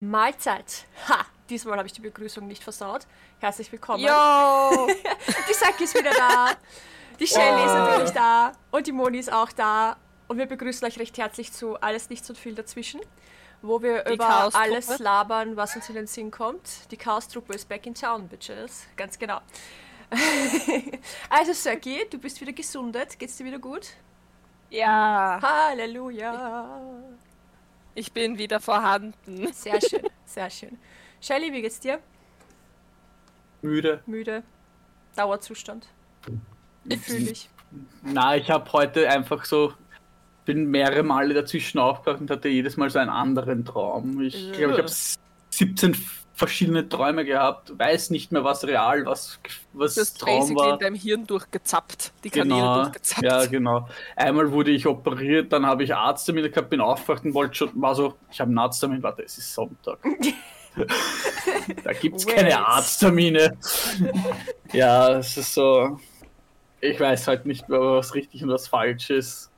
Mahlzeit. Ha! Diesmal habe ich die Begrüßung nicht versaut. Herzlich willkommen. Yo! Die Saki ist wieder da. Die Shelly ist natürlich da. Und die Moni ist auch da. Und wir begrüßen euch recht herzlich zu Alles Nichts und viel dazwischen, wo wir Die über alles labern, was uns in den Sinn kommt. Die Chaos-Truppe ist back in town, bitches. Ganz genau. also, Saki, du bist wieder gesundet. Geht's dir wieder gut? Ja, Halleluja. Ich bin wieder vorhanden. Sehr schön, sehr schön. Shelly, wie geht's dir? Müde. Müde? Dauerzustand? Ich fühle dich. Na, ich habe heute einfach so, bin mehrere Male dazwischen aufgewacht und hatte jedes Mal so einen anderen Traum. Ich glaube, ich habe 17 verschiedene Träume gehabt, weiß nicht mehr, was real, was, was Du hast Traum war. in deinem Hirn durchgezappt. Die Kanäle Genau, durchgezappt. ja, genau. Einmal wurde ich operiert, dann habe ich Arzttermin gehabt, bin aufgewacht und wollte schon, war so, ich habe einen Arzttermin, warte, es ist Sonntag. da gibt es keine Arzttermine. ja, es ist so, ich weiß halt nicht mehr, was richtig und was falsch ist.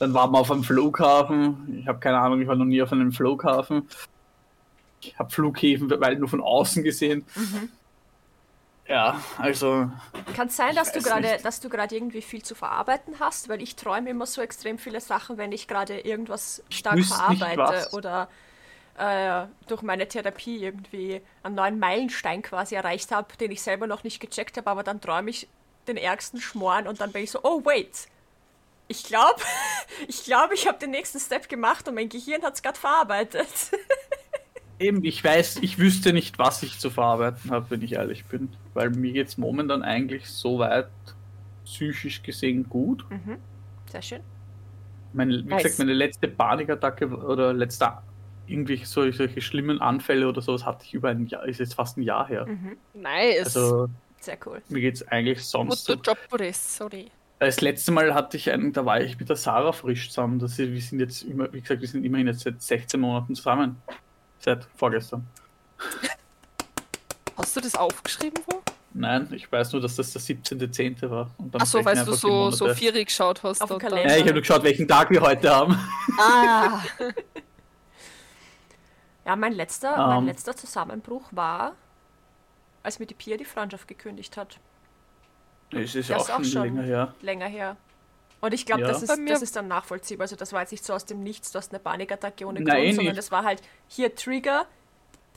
Dann waren wir auf einem Flughafen. Ich habe keine Ahnung, ich war noch nie auf einem Flughafen. Ich habe Flughäfen weil nur von außen gesehen. Mhm. Ja, also Kann es sein, dass du gerade, dass du gerade irgendwie viel zu verarbeiten hast? Weil ich träume immer so extrem viele Sachen, wenn ich gerade irgendwas stark verarbeite oder äh, durch meine Therapie irgendwie einen neuen Meilenstein quasi erreicht habe, den ich selber noch nicht gecheckt habe, aber dann träume ich den ärgsten Schmoren und dann bin ich so, oh wait, ich glaube, ich glaube, ich habe den nächsten Step gemacht und mein Gehirn hat es gerade verarbeitet. Eben, ich weiß, ich wüsste nicht, was ich zu verarbeiten habe, wenn ich ehrlich bin. Weil mir geht es momentan eigentlich so weit psychisch gesehen gut. Sehr schön. Meine, wie Nice. gesagt, meine letzte Panikattacke oder letzte irgendwelche solche, solche schlimmen Anfälle oder sowas hatte ich über ein Jahr, ist jetzt fast ein Jahr her. Nice. Also Sehr cool. mir geht es eigentlich sonst. Mutter So. Job Boris, sorry. Das letzte Mal hatte ich einen, da war ich mit der Sarah frisch zusammen. Das wir sind jetzt immer, wie gesagt, wir sind immerhin jetzt seit 16 Monaten zusammen. Seit vorgestern. Hast du das aufgeschrieben wo? Nein, ich weiß nur, dass das der 17.10. war. Und dann Achso, weil du so, so Monate. Vieri geschaut hast. Auf dann- Kalender. Ja, ich habe nur geschaut, welchen Tag wir heute haben. Ah, Ja, mein letzter, mein Ähm. letzter Zusammenbruch war, als mir die Pia die Freundschaft gekündigt hat. Es ist Das auch ist auch schon schon. länger her. länger her. Und ich glaube, Ja. das, ist, das ist dann nachvollziehbar. Also das war jetzt nicht so aus dem Nichts, du hast eine Panikattacke ohne Nein, Grund, sondern nicht. das war halt hier Trigger,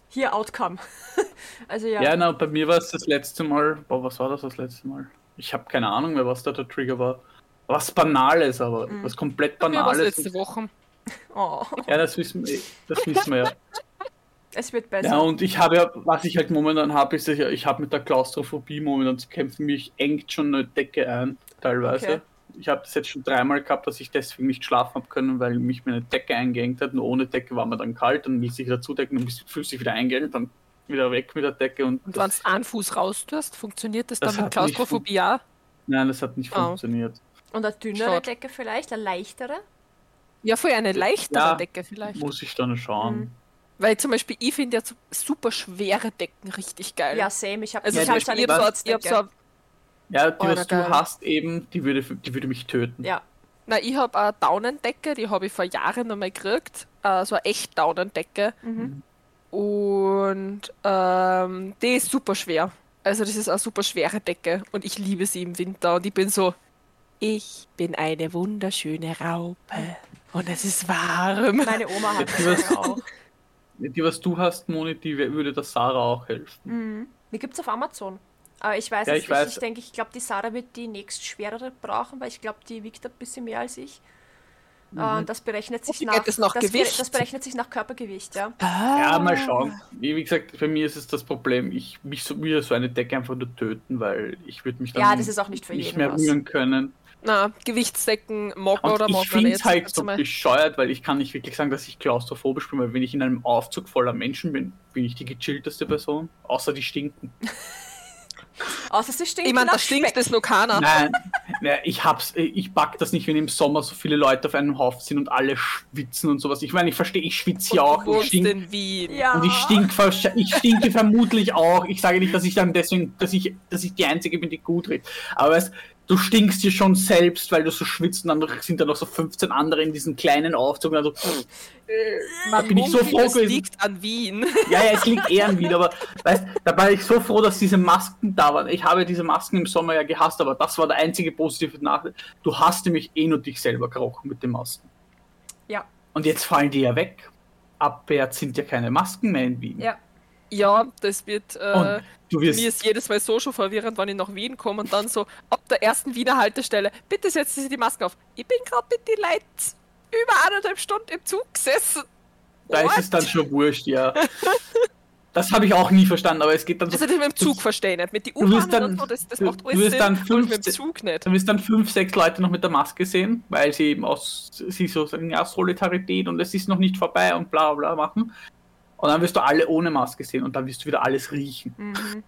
hier Outcome. also ja. Ja, na, bei mir war es das letzte Mal. Boah, was war das das letzte Mal? Ich habe keine Ahnung mehr, was da der Trigger war. Was Banales, aber Mhm. was komplett bei mir Banales. letzte Woche. Oh, Ja, das wissen, wir- das wissen wir ja. es wird besser. Ja, und ich habe ja, was ich halt momentan habe, ist, ich, ich habe mit der Klaustrophobie momentan zu kämpfen. Mich engt schon eine Decke ein, teilweise. Okay. Ich habe das jetzt schon dreimal gehabt, dass ich deswegen nicht schlafen habe können, weil mich meine Decke eingeengt hat. Und ohne Decke war mir dann kalt, dann will sich wieder zudecken, dann fühlst du dich wieder eingeengt, dann wieder weg mit der Decke. Und Und wenn du einen Fuß raus tust, funktioniert das, Das dann mit Klaustrophobie auch? nein, das hat nicht Oh. funktioniert. Und eine dünnere Schaut. Decke vielleicht, eine leichtere. Ja, voll eine leichtere Ja. Decke vielleicht. Muss ich dann schauen. Mhm. Weil zum Beispiel, ich finde ja so super schwere Decken richtig geil. Ja, same. Ich habe also Ja, zum ich die- hab Beispiel, so ich eine habe so, ich hab so, Decke. Ja, die, was du geil. hast eben, die würde, die würde mich töten. Ja, na, ich habe eine Daunendecke, die habe ich vor Jahren einmal gekriegt. Äh, so eine echt Daunendecke. Mhm. Und ähm, die ist super schwer. Also das ist eine super schwere Decke und ich liebe sie im Winter und ich bin so, ich bin eine wunderschöne Raupe und es ist warm. meine Oma hat Die, das was, auch. die, was du hast, Moni, die würde der Sarah auch helfen. Mhm. Die gibt es auf Amazon. Aber ich weiß Ja, es ich nicht. weiß. Ich denke, ich glaube, die Sarah wird die nächst schwerere brauchen, weil ich glaube, die wiegt ein bisschen mehr als ich. Äh, das berechnet sich nach, nach das, Gewicht? das berechnet sich nach Körpergewicht, ja. Ja, mal schauen. Wie wie gesagt, bei mir ist es das Problem, ich mich so, würde so eine Decke einfach nur töten, weil ich würde mich dann Ja, das ist auch nicht für nicht mehr was. rühren können. Na, Gewichtsdecken Und oder ich mag man finde es halt so bescheuert, weil ich kann nicht wirklich sagen, dass ich klaustrophobisch bin, weil wenn ich in einem Aufzug voller Menschen bin, bin ich die gechillteste Person, außer die stinken. Außer sie stinkt Ich meine, nach da stinkt Speck. es noch keiner. Nein, nein, ich hab's, ich pack das nicht, wenn im Sommer so viele Leute auf einem Haufen sind und alle schwitzen und sowas. Ich meine, ich verstehe, ich schwitze ja auch. du Ich stink, in Wien. Ja. Und ich stink, ich stinke vermutlich auch. Ich sage nicht, dass ich dann deswegen, dass ich, dass ich die Einzige bin, die gut riecht. Aber es, du stinkst dir schon selbst, weil du so schwitzt und dann sind da noch so 15 andere in diesen kleinen Aufzug. Also, da bin ich so froh es gewesen. liegt an Wien. Ja, ja, es liegt eher an Wien, aber weißt, da war ich so froh, dass diese Masken da waren. Ich habe diese Masken im Sommer ja gehasst, aber das war der einzige positive Nachteil. Du hast nämlich eh nur dich selber gerochen mit den Masken. Ja, Und jetzt fallen die ja weg. Ab jetzt sind ja keine Masken mehr in Wien. ja. Ja, das wird. Äh, du wirst. mir ist jedes Mal so schon verwirrend, wenn ich nach Wien komme und dann so ab der ersten Wiener Haltestelle, bitte setzen Sie die Maske auf. Ich bin gerade mit den Leuten über eineinhalb Stunden im Zug gesessen. Da ist What? es dann schon wurscht, ja. Das habe ich auch nie verstanden, aber es geht dann so. Also das mit dem Zug verstehe ich nicht. Mit Du wirst U-Bahnen dann- und so, das, das du- macht du alles wirst Sinn, dann aber mit dem 15 Zug nicht. Dann wirst dann fünf, sechs Leute noch mit der Maske sehen, weil sie eben aus, sie so sagen, ja, Solidarität und es ist noch nicht vorbei und bla bla machen. Und dann wirst du alle ohne Maske sehen und dann wirst du wieder alles riechen. Mhm.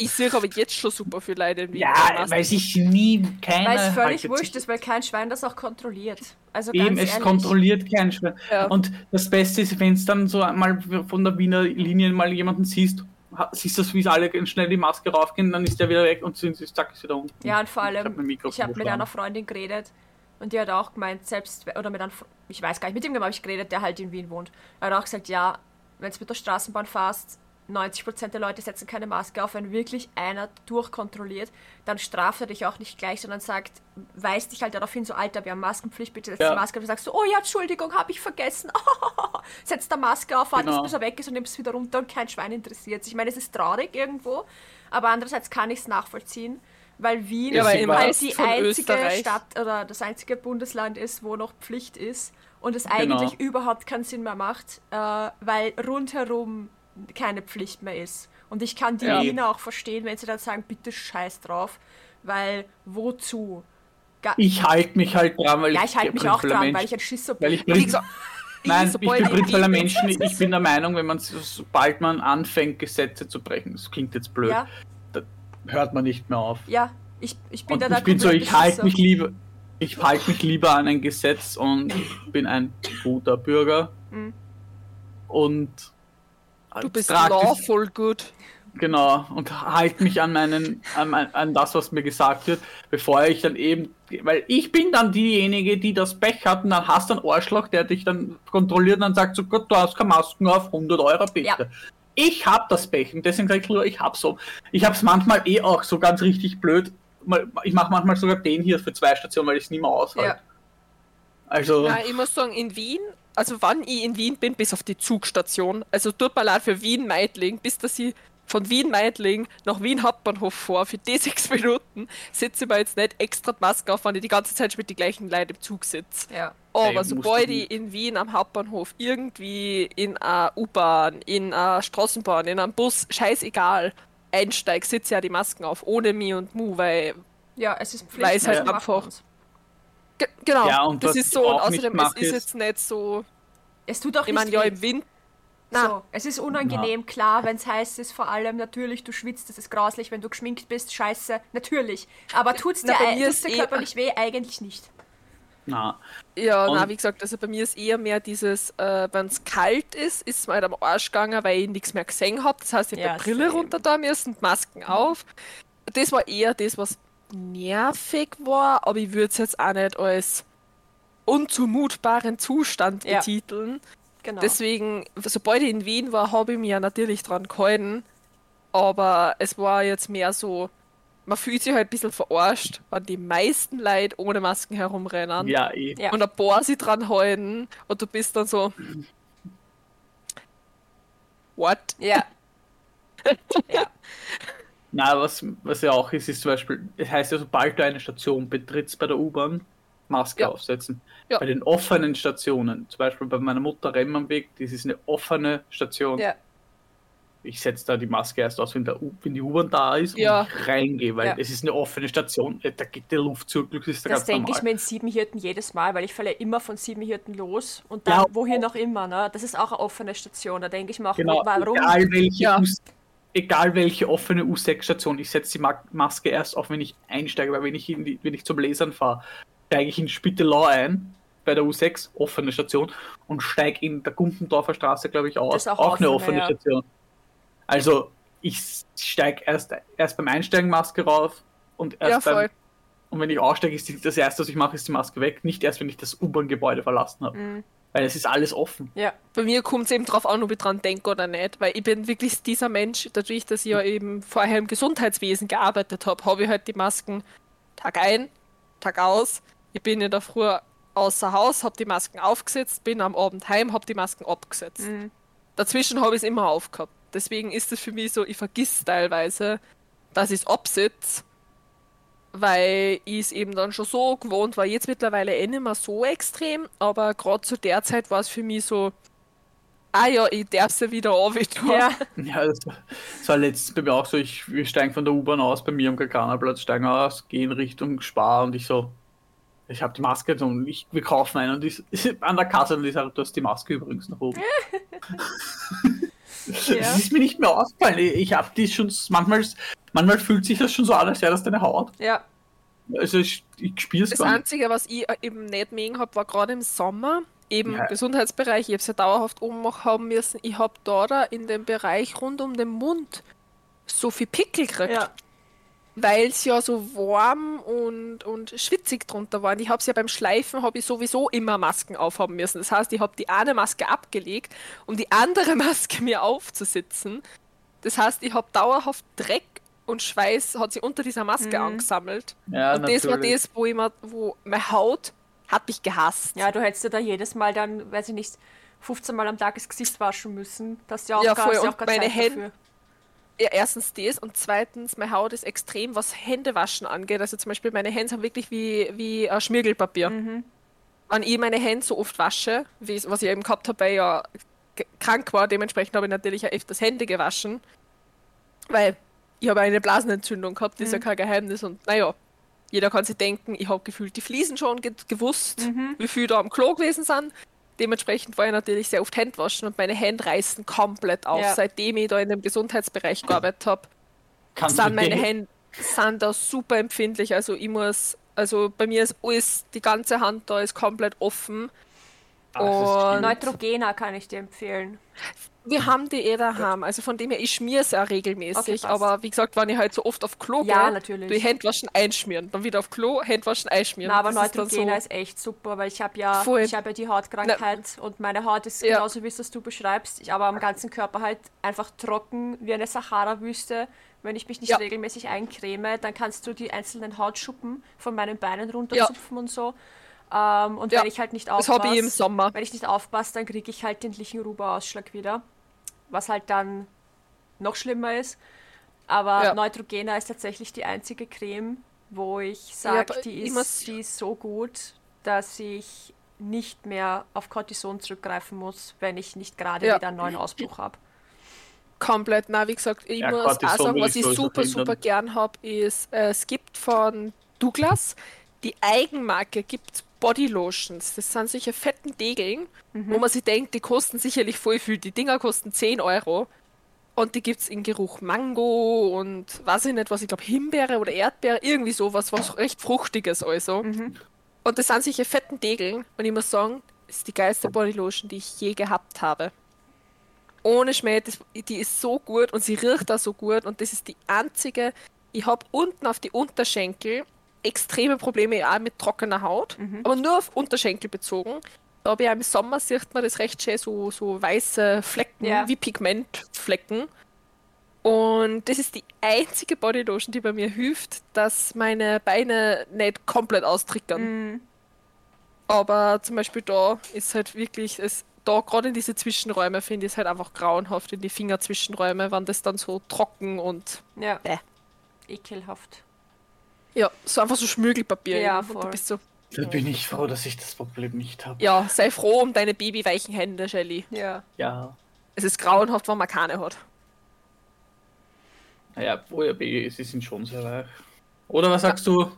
Ich sehe aber jetzt schon super viele Leute in Wien. Ja, mit weil sich nie keiner. Weil es völlig wurscht ist, weil kein Schwein das auch kontrolliert. Also Eben, es ehrlich. kontrolliert kein Schwein. Ja. Und das Beste ist, wenn es dann so mal von der Wiener Linie mal jemanden siehst, siehst du, wie es alle ganz schnell die Maske raufgehen, dann ist der wieder weg und sind sie zack, ist wieder unten. Ja, und vor Ich hab allem, ich habe mit geschlagen. einer Freundin geredet und die hat auch gemeint, selbst, oder mit einem, ich weiß gar nicht, mit irgendjemandem habe ich geredet, der halt in Wien wohnt. Er hat auch gesagt, ja, wenn du mit der Straßenbahn fährst, 90% der Leute setzen keine Maske auf. Wenn wirklich einer durchkontrolliert, dann straft er dich auch nicht gleich, sondern sagt, weist dich halt darauf hin, so Alter, wir haben Maskenpflicht, bitte setz Ja. die Maske auf. Und sagst du, oh ja, Entschuldigung, habe ich vergessen. Setzt der Maske auf, wartest Genau. bis er weg ist und nimmst es wieder runter und kein Schwein interessiert sich. Ich meine, es ist traurig irgendwo, aber andererseits kann ich es nachvollziehen, weil Wien Ja, weil halt die einzige Österreich- Stadt oder das einzige Bundesland ist, wo noch Pflicht ist und es Genau. eigentlich überhaupt keinen Sinn mehr macht, äh, weil rundherum keine Pflicht mehr ist. Und ich kann die Ja. Wiener auch verstehen, wenn sie dann sagen, bitte scheiß drauf, weil wozu? Ga Ich halte mich halt dran, weil ja, ich ich halte mich auch dran, Mensch- weil ich ein Schisser bin. weil ich gesagt, Nein, ich bin in prinzipieller Wien- Mensch. Ich bin der Meinung, wenn man sobald man anfängt, Gesetze zu brechen, das klingt jetzt blöd, Ja, hört man nicht mehr auf. ja, ich, ich bin Und da der ich bin so, ich halte mich lieber, ich halte mich lieber an ein Gesetz und bin ein guter Bürger. Mhm. Und du bist lawful good. Genau, und halte mich an meinen, an, an das, was mir gesagt wird, bevor ich dann eben, weil ich bin dann diejenige, die das Pech hat und dann hast du einen Arschloch, der dich dann kontrolliert und dann sagt so, Gott, du hast keine Masken auf, 100 Euro bitte. Ja. Ich hab das Pech und deswegen sage ich nur, ich hab so. Ich hab's manchmal eh auch so ganz richtig blöd. Ich mache manchmal sogar den hier für zwei Stationen, weil ich es nicht mehr aushalte. Ja. Also, Ja, ich muss sagen, in Wien, also wann ich in Wien bin, bis auf die Zugstation, also tut mir leid für Wien-Meidling, bis dass ich von Wien-Meidling nach Wien Hauptbahnhof vor, für die sechs Minuten sitze ich mir jetzt nicht extra die Maske auf, wenn ich die ganze Zeit schon mit den gleichen Leuten im Zug sitze. Ja. Aber Ey, musst sobald ich in Wien am Hauptbahnhof irgendwie in eine U-Bahn, in eine Straßenbahn, in einen Bus, scheißegal, einsteige, sitze ja die Masken auf, ohne mich und Mu, weil ja, es ist Pflicht. Weil es halt macht einfach- genau, Ja, und das ist so und außerdem es ist jetzt nicht so, Es tut auch ich nicht meine ja weh. im Winter, So, es ist unangenehm, klar, wenn es heiß ist, vor allem natürlich, du schwitzt, das ist grauslich, wenn du geschminkt bist, scheiße, natürlich. Aber tut's Na, dir, mir tut's dir eh- körperlich weh? Eigentlich nicht. Na. Ja, Und- na, wie gesagt, also bei mir ist eher mehr dieses, äh, wenn es kalt ist, ist es mir halt am Arsch gegangen, weil ich nichts mehr gesehen habe. Das heißt, ich habe Ja, die Brille runter da müssen, die Masken auf. Das war eher das, was nervig war, aber ich würde es jetzt auch nicht als unzumutbaren Zustand Ja. betiteln. Genau. Deswegen, sobald ich in Wien war, habe ich mich ja natürlich dran gehalten. Aber es war jetzt mehr so, man fühlt sich halt ein bisschen verarscht, wenn die meisten Leute ohne Masken herumrennen Ja, eh. Ja. und ein paar sich dran halten und du bist dann so. What? ja. ja. Na, was, was ja auch ist, ist zum Beispiel, es heißt ja, sobald du eine Station betrittst bei der U-Bahn, Maske Ja. aufsetzen. Ja. Bei den offenen Stationen, zum Beispiel bei meiner Mutter Remmernweg, das ist eine offene Station. Ja. Ich setze da die Maske erst aus, wenn, der U wenn die U-Bahn da ist Ja. und ich reingehe, weil Ja. es ist eine offene Station, äh, da geht der Luftzirkel, das ist da Das denke ich mir in Siebenhirten jedes Mal, weil ich falle immer von Siebenhirten los und dann Ja. wohin auch immer. Ne? Das ist auch eine offene Station. Da denke ich mir auch, Genau, warum? egal welche, egal welche offene U6-Station, ich setze die Ma Maske erst auf, wenn ich einsteige, weil wenn ich, die, wenn ich zum Lasern fahre, steige ich in Spittelau ein, bei der U6, offene Station, und steige in der Gumpendorfer Straße, glaube ich, aus, auch auch, eine offene, offene ja. Station. Also, ich steige erst, erst beim Einsteigen Maske rauf und erst Ja, beim und wenn ich aussteige, ist die, das erste, was ich mache, ist die Maske weg. Nicht erst, wenn ich das U-Bahn-Gebäude verlassen habe. Mhm. Weil es ist alles offen. Ja. Bei mir kommt es eben drauf an, ob ich dran denke oder nicht, weil ich bin wirklich dieser Mensch, dadurch, dass ich ja eben vorher im Gesundheitswesen gearbeitet habe, habe ich halt die Masken Tag ein, Tag aus. Ich bin in der Früh außer Haus, habe die Masken aufgesetzt, bin am Abend heim, habe die Masken abgesetzt. Mhm. Dazwischen habe ich es immer aufgehabt. Deswegen ist es für mich so, ich vergiss teilweise, dass ich es absitze, weil ich es eben dann schon so gewohnt war. Jetzt mittlerweile eh nicht mehr so extrem, aber gerade zu der Zeit war es für mich so, ah ja, ich darf sie wieder aufhören. Ja. Ja, das war, das war letztens bei mir auch so. Ich, wir steigen von der U-Bahn aus, bei mir am Kakanerplatz, steigen aus, gehen Richtung Spar und ich so, ich habe die Maske und ich, wir kaufen einen und ich, an der Kasse und ich sage, du hast die Maske übrigens nach oben. Ja. Es ist mir nicht mehr ausgefallen. Ich, habe die schon, manchmal, manchmal fühlt sich das schon so an, als wäre das deine Haut. ja. Also ich, ich spiele es Das gar nicht. Einzige, was ich eben nicht mögen habe, war gerade im Sommer, eben Ja. Gesundheitsbereich, ich habe es ja dauerhaft oben haben müssen, ich habe da, da in dem Bereich rund um den Mund so viel Pickel gekriegt. Ja. Weil es ja so warm und, und schwitzig drunter war. Und ich habe es ja beim Schleifen, habe ich sowieso immer Masken aufhaben müssen. Das heißt, ich habe die eine Maske abgelegt, um die andere Maske mir aufzusitzen. Das heißt, ich habe dauerhaft Dreck und Schweiß hat sich unter dieser Maske Mhm. angesammelt. Ja, und das war natürlich. das, wo, ich mir, wo meine Haut hat mich gehasst. Ja, du hättest dir da jedes Mal dann, weiß ich nicht, 15 Mal am Tag das Gesicht waschen müssen. Das ist ja auch Ja, gar, voll. ist ja Und auch gar meine Zeit Hände- dafür. Ja, erstens das und zweitens, meine Haut ist extrem, was Händewaschen angeht. Also zum Beispiel meine Hände sind wirklich wie, wie äh, Schmirgelpapier. Mhm. Wenn ich meine Hände so oft wasche, wie, was ich eben gehabt habe, weil ich ja krank war, dementsprechend habe ich natürlich auch öfters Hände gewaschen. Weil ich habe eine Blasenentzündung gehabt, das ist ja Mhm. kein Geheimnis. Und naja, jeder kann sich denken, ich habe gefühlt die Fliesen schon ge gewusst, Mhm. wie viel da am Klo gewesen sind. Dementsprechend war ich natürlich sehr oft Hände waschen und meine Hände reißen komplett auf. Ja. Seitdem ich da in dem Gesundheitsbereich gearbeitet habe, sind meine Hände sind da super empfindlich. Also ich muss, also bei mir ist alles, die ganze Hand da ist komplett offen. Ah, ist Und-. Neutrogena kann ich dir empfehlen. Wir haben die eh daheim, also von dem her, ich schmier es auch regelmäßig, Okay, aber wie gesagt, wenn ich halt so oft auf Klo Ja, gehe, natürlich. die Handwaschen einschmieren, dann wieder auf Klo, Handwaschen einschmieren. Na, aber Das ist Neutrogena so, ist echt super, weil ich habe ja, Voll. ich habe ja die Hautkrankheit und meine Haut ist Ja. genauso, wie es das du beschreibst. Ich aber am ganzen Körper halt einfach trocken wie eine Sahara-Wüste. Wenn ich mich nicht Ja. regelmäßig eincreme, dann kannst du die einzelnen Hautschuppen von meinen Beinen runterzupfen und so. Ähm, und Ja, wenn ich halt nicht das aufpasse, habe ich im Sommer. wenn ich nicht aufpasse, dann kriege ich halt den Lichenruber-Ausschlag wieder. Was halt dann noch schlimmer ist. Aber Ja. Neutrogena ist tatsächlich die einzige Creme, wo ich Ja, sage, aber die, ist, die ist so gut, dass ich nicht mehr auf Cortison zurückgreifen muss, wenn ich nicht gerade Ja. wieder einen neuen Ausbruch habe. Komplett, na wie gesagt, ich Ja, muss Cortison auch sagen, was ich super, super gern habe, ist, äh, es gibt von Douglas die Eigenmarke, gibt Bodylotions. Das sind solche fetten Degeln, wo man sich denkt, die kosten sicherlich voll viel. Die Dinger kosten 10 Euro. Und die gibt es in Geruch Mango und weiß ich nicht was, ich glaube Himbeere oder Erdbeere, irgendwie sowas, was recht Fruchtiges also. Und das sind solche fetten Degeln und ich muss sagen, das ist die geilste Bodylotion, die ich je gehabt habe. Ohne Schmäh, das, die ist so gut und sie riecht auch so gut und das ist die einzige, ich habe unten auf die Unterschenkel extreme Probleme auch mit trockener Haut, aber nur auf Unterschenkel bezogen. Da habe ich auch im Sommer, sieht man das recht schön, so, so weiße Flecken, Ja. wie Pigmentflecken. Und das ist die einzige Bodylotion, die bei mir hilft, dass meine Beine nicht komplett austrickern. Mhm. Aber zum Beispiel da ist halt wirklich, es, da gerade in diese Zwischenräume finde ich es halt einfach grauenhaft, in die Fingerzwischenräume, wenn das dann so trocken und Ja. Bäh. Ekelhaft. Ja, so einfach so Schmürgelpapier. Ja, du voll. bist so, Da bin ich froh, dass ich das Problem nicht habe. ja, sei froh um deine babyweichen Hände, Shelly. Ja. Ja. Es ist grauenhaft, wenn man keine hat. Naja, oh ja, Baby, sie sind schon sehr weich. Oder was sagst du?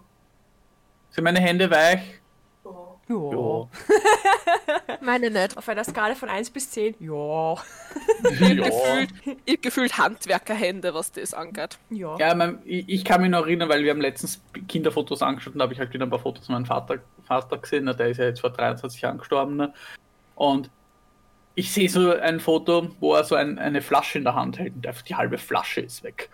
Sind meine Hände weich? Ja. Meine nicht. Auf einer Skala von 1 bis 10. Ja. ja. Gefühlt, ich hab gefühlt Handwerkerhände, was das angeht. Ja. Ja, mein, ich, ich kann mich noch erinnern, weil wir haben letztens Kinderfotos angeschaut und da habe ich halt wieder ein paar Fotos von meinem Vater, Vater gesehen. ne, Der ist ja jetzt vor 23 Jahren gestorben. Ne? Und ich sehe so ein Foto, wo er so ein, eine Flasche in der Hand hält und einfach die halbe Flasche ist weg.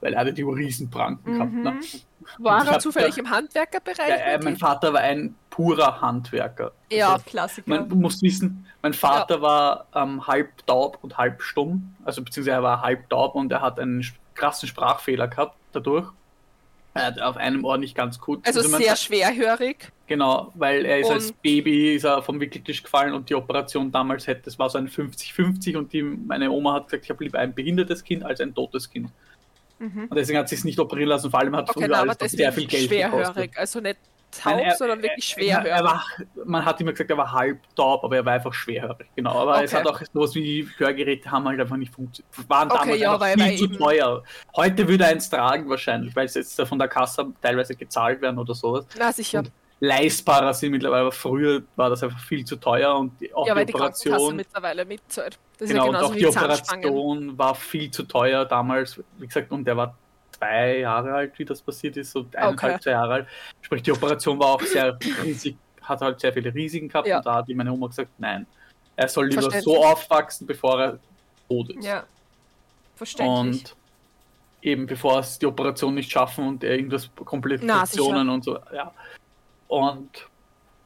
Weil er hatte die Riesenpranken gehabt. Ne? Mhm. War ich er hab zufällig da- im Handwerkerbereich? Ja, äh, mein? Vater war ein purer Handwerker. ja, Also, Klassiker. man, du musst wissen, mein Vater war ähm, halb taub und halb stumm. Also beziehungsweise er war halb taub und er hat einen krassen Sprachfehler gehabt dadurch. Er hat auf einem Ohr nicht ganz gut. also man sehr sagt- schwerhörig. Genau, weil er ist als Und- Baby ist er vom Wickeltisch gefallen und die Operation damals hätte, das war so ein 50-50 und die, meine Oma hat gesagt, ich habe lieber ein behindertes Kind als ein totes Kind. Mhm. Und deswegen hat sie es nicht operieren lassen, vor allem hat Okay, früher alles sehr viel Geld gekostet. schwerhörig. Also nicht taub, Nein, er- sondern wirklich er, er schwerhörig. war, man hat immer gesagt, er war halb taub, aber er war einfach schwerhörig. Genau, aber es Okay. hat auch sowas wie Hörgeräte haben halt einfach nicht funktioniert. Waren Okay, damals ja, weil- viel zu eben- teuer. Heute würde er eins tragen wahrscheinlich, weil es jetzt von der Kasse teilweise gezahlt werden oder sowas. Na sicher. Und leistbarer sind mittlerweile, aber früher war das einfach viel zu teuer und die, auch ja, die weil die Krankenkasse Operation. mitzahlt. Das Genau, ja und auch die. Operation war viel zu teuer damals, wie gesagt, und der war zwei Jahre alt, wie das passiert ist, so eineinhalb, Okay. zwei Jahre alt. Sprich, die Operation war auch sehr riesig, hat halt sehr viele Risiken gehabt Ja. und da hat meine Oma gesagt, nein, er soll lieber so aufwachsen, bevor er tot ist. Ja. Verständlich. Und eben bevor es die Operation nicht schaffen und irgendwas Komplikationen und so, ja. Und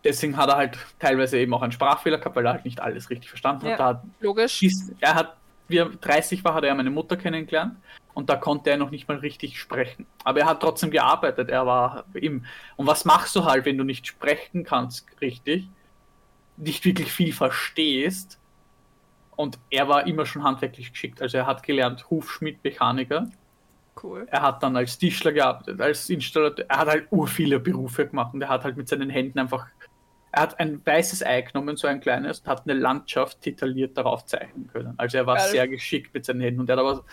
deswegen hat er halt teilweise eben auch einen Sprachfehler gehabt, weil er halt nicht alles richtig verstanden Ja. hat. Logisch. bis er hat, wie er 30 war, hat er meine Mutter kennengelernt und da konnte er noch nicht mal richtig sprechen. Aber er hat trotzdem gearbeitet. Er war im. Und was machst du halt, wenn du nicht sprechen kannst, richtig? Nicht wirklich viel verstehst. Und er war immer schon handwerklich geschickt. Also er hat gelernt Hufschmied, Mechaniker. Cool. Er hat dann als Tischler gearbeitet, als Installateur. Er hat halt ur viele Berufe gemacht und er hat halt mit seinen Händen einfach. Er hat ein weißes Ei genommen, so ein kleines, und hat eine Landschaft detailliert darauf zeichnen können. Also er war Geil. sehr geschickt mit seinen Händen und er hat aber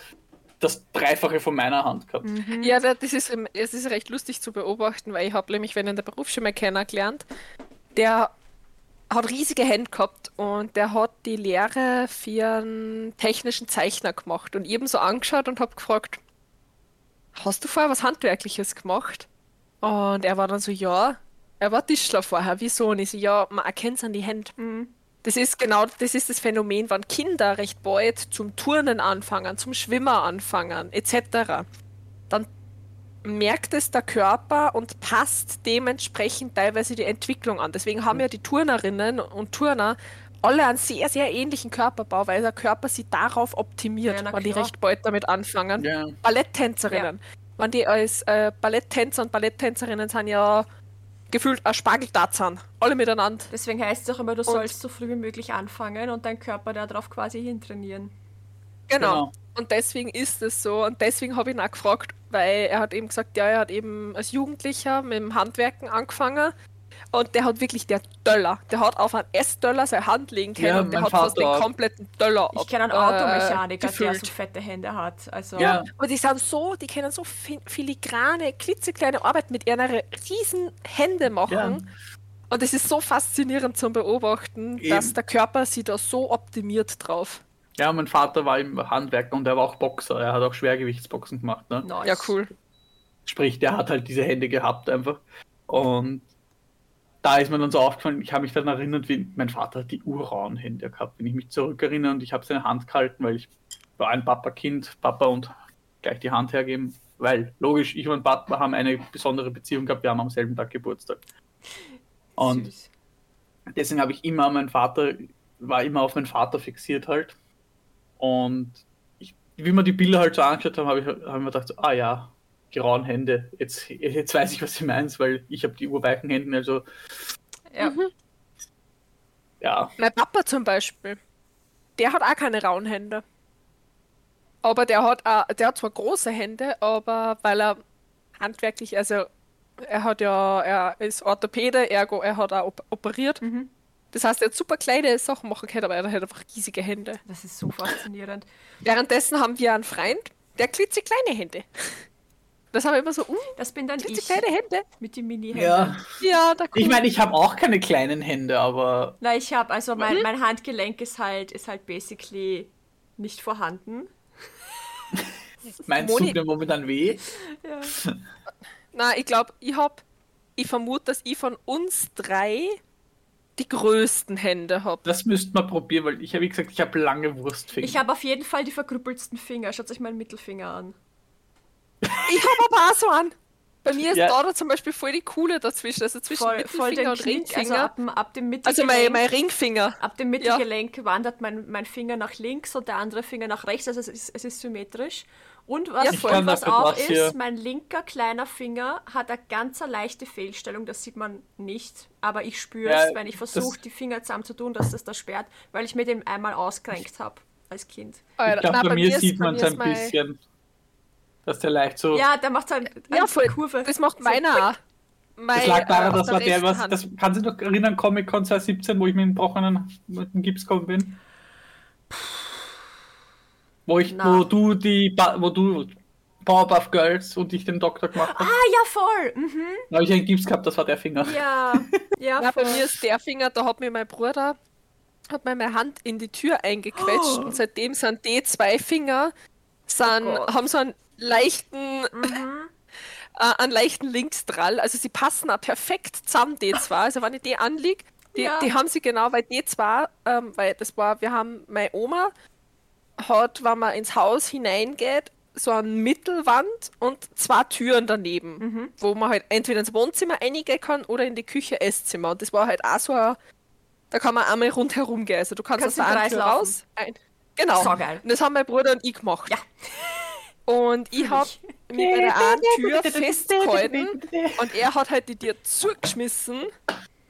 das Dreifache von meiner Hand gehabt. Mhm. Ja, da- das ist, es ist recht lustig zu beobachten, weil ich habe nämlich, wenn in der Berufsschule kennengelernt, der hat riesige Hände gehabt und der hat die Lehre für einen technischen Zeichner gemacht und eben so angeschaut und habe gefragt, hast du vorher was Handwerkliches gemacht? Und er war dann so, ja, er war Tischler vorher, wieso? Und ich so, ja, man erkennt es an die Hände. Mhm. Das ist genau, das ist das Phänomen, wenn Kinder recht bald zum Turnen anfangen, zum Schwimmer anfangen, etc., dann merkt es der Körper und passt dementsprechend teilweise die Entwicklung an. Deswegen haben ja die Turnerinnen und Turner alle einen sehr, sehr ähnlichen Körperbau, weil der Körper sie darauf optimiert, Ja, wenn die recht bald damit anfangen. Ja. Balletttänzerinnen. Wenn die als äh, Balletttänzer und Balletttänzerinnen sind ja gefühlt ein Spargeltarzan. Alle miteinander. Deswegen heißt es auch immer, du sollst so früh wie möglich anfangen und dein Körper darauf quasi hintrainieren. Genau. Genau. Und deswegen ist es so. Und deswegen habe ich ihn auch gefragt, weil er hat eben gesagt, ja, er hat eben als Jugendlicher mit dem Handwerken angefangen. Und der hat wirklich der Döller. Der hat auf einen Essdöller seine Hand legen können Ja, und der hat fast Vater den auch. kompletten Döller Ich kenne einen äh, Automechaniker, der so fette Hände hat. Also Ja. Und die sind so, die können so fi- filigrane, klitzekleine Arbeit mit ihren riesen Hände machen. Ja. Und es ist so faszinierend zum Beobachten, Eben. dass der Körper sie da so optimiert drauf. ja, mein Vater war im Handwerk und er war auch Boxer. Er hat auch Schwergewichtsboxen gemacht. Ne? nice. Ja, cool. Sprich, der hat halt diese Hände gehabt einfach. Und da ist mir dann so aufgefallen, ich habe mich dann erinnert, wie mein Vater hat die urrauen Hände gehabt. Wenn ich mich zurückerinnere und ich habe seine Hand gehalten, weil ich war ein Papa-Kind, Papa und gleich die Hand hergeben. Weil, logisch, ich und Papa haben eine besondere Beziehung gehabt, wir haben am selben Tag Geburtstag. Und Süß. deswegen habe ich immer meinen Vater, war immer auf meinen Vater fixiert halt. Und ich, wie wir die Bilder halt so angeschaut haben, habe ich, hab ich mir gedacht, so, ah ja, die rauen Hände. Jetzt, jetzt weiß ich, was du meinst, weil ich habe die urweichen Hände, also Ja. Mhm. ja. Mein Papa zum Beispiel, der hat auch keine rauen Hände. Aber der hat, auch, der hat zwar große Hände, aber weil er handwerklich, also er hat ja, er ist Orthopäde, ergo er hat auch op operiert. Mhm. Das heißt, er hat super kleine Sachen machen können, aber er hat einfach riesige Hände. Das ist so faszinierend. Währenddessen haben wir einen Freund, der klitzekleine Hände. Das haben wir immer so, uh, Das bin dann ich klitzekleine Hände. mit den Mini-Händen. Ja. Ja, da Ich meine, ich habe auch keine kleinen Hände, aber Na, ich habe, also mein, mein Handgelenk ist halt, ist halt basically nicht vorhanden. meinst Moni- tut mir momentan weh? Ja. Na, ich glaube, ich hab, ich vermute, dass ich von uns drei die größten Hände habe. Das müsste man probieren, weil ich habe, wie gesagt, ich habe lange Wurstfinger. Ich habe auf jeden Fall die verkrüppelsten Finger. Schaut euch meinen Mittelfinger an. Ich habe aber auch so einen. Bei mir ist Ja. da, da zum Beispiel voll die Coole dazwischen, also zwischen Voll, Mittelfinger voll den und also Ringfinger. ab, dem- ab dem Also, mein, mein Ringfinger. Ab dem Mittelgelenk wandert mein, mein Finger nach links und der andere Finger nach rechts, also es ist, es ist symmetrisch. Und was, Ja, kann was auch hier- ist, mein linker kleiner Finger hat eine ganz leichte Fehlstellung, das sieht man nicht, aber ich spüre es, Ja, wenn ich versuche, die Finger zusammenzutun, dass das da sperrt, weil ich mir den einmal ausgerenkt habe als Kind. Ich glaube, nein, bei, mir sieht bei man es ein mein- bisschen, dass der leicht so. Ja, der macht halt eine Ja, voll. Kurve. Das macht meiner auch. Mein, das lag daran, äh, auf das der war der, was. Hand. Das, kann sich noch erinnern, Comic Con 2017, wo ich mit dem gebrochenen mit dem Gips gekommen bin? Wo ich, Na. wo du die, wo du Powerpuff Girls und ich den Doktor gemacht habe. Ah, ja, voll. Mhm. Da habe ich einen Gips gehabt, das war der Finger. Ja, ja, Ja, bei mir ist der Finger, da hat mir mein Bruder hat mir meine Hand in die Tür eingequetscht und seitdem sind die zwei Finger sind, Oh haben so einen leichten, Mhm. äh, einen leichten Linksdrall. Also sie passen auch perfekt zusammen, die zwei. Also wenn ich die anliege, die, Ja. die haben sie genau, weil die zwei, ähm, weil das war, wir haben, meine Oma hat, wenn man ins Haus hineingeht, so eine Mittelwand und zwei Türen daneben, Mhm. wo man halt entweder ins Wohnzimmer reingehen kann oder in die Küche, Esszimmer. Und das war halt auch so ein, da kann man einmal rundherum gehen. Also du kannst, Kannst aus der einen Tür laufen. raus. Ein, genau. Saugeil. Und das haben mein Bruder und ich gemacht. Ja. Und ich habe mich bei der einen Tür festgehalten und er hat halt die Tür zugeschmissen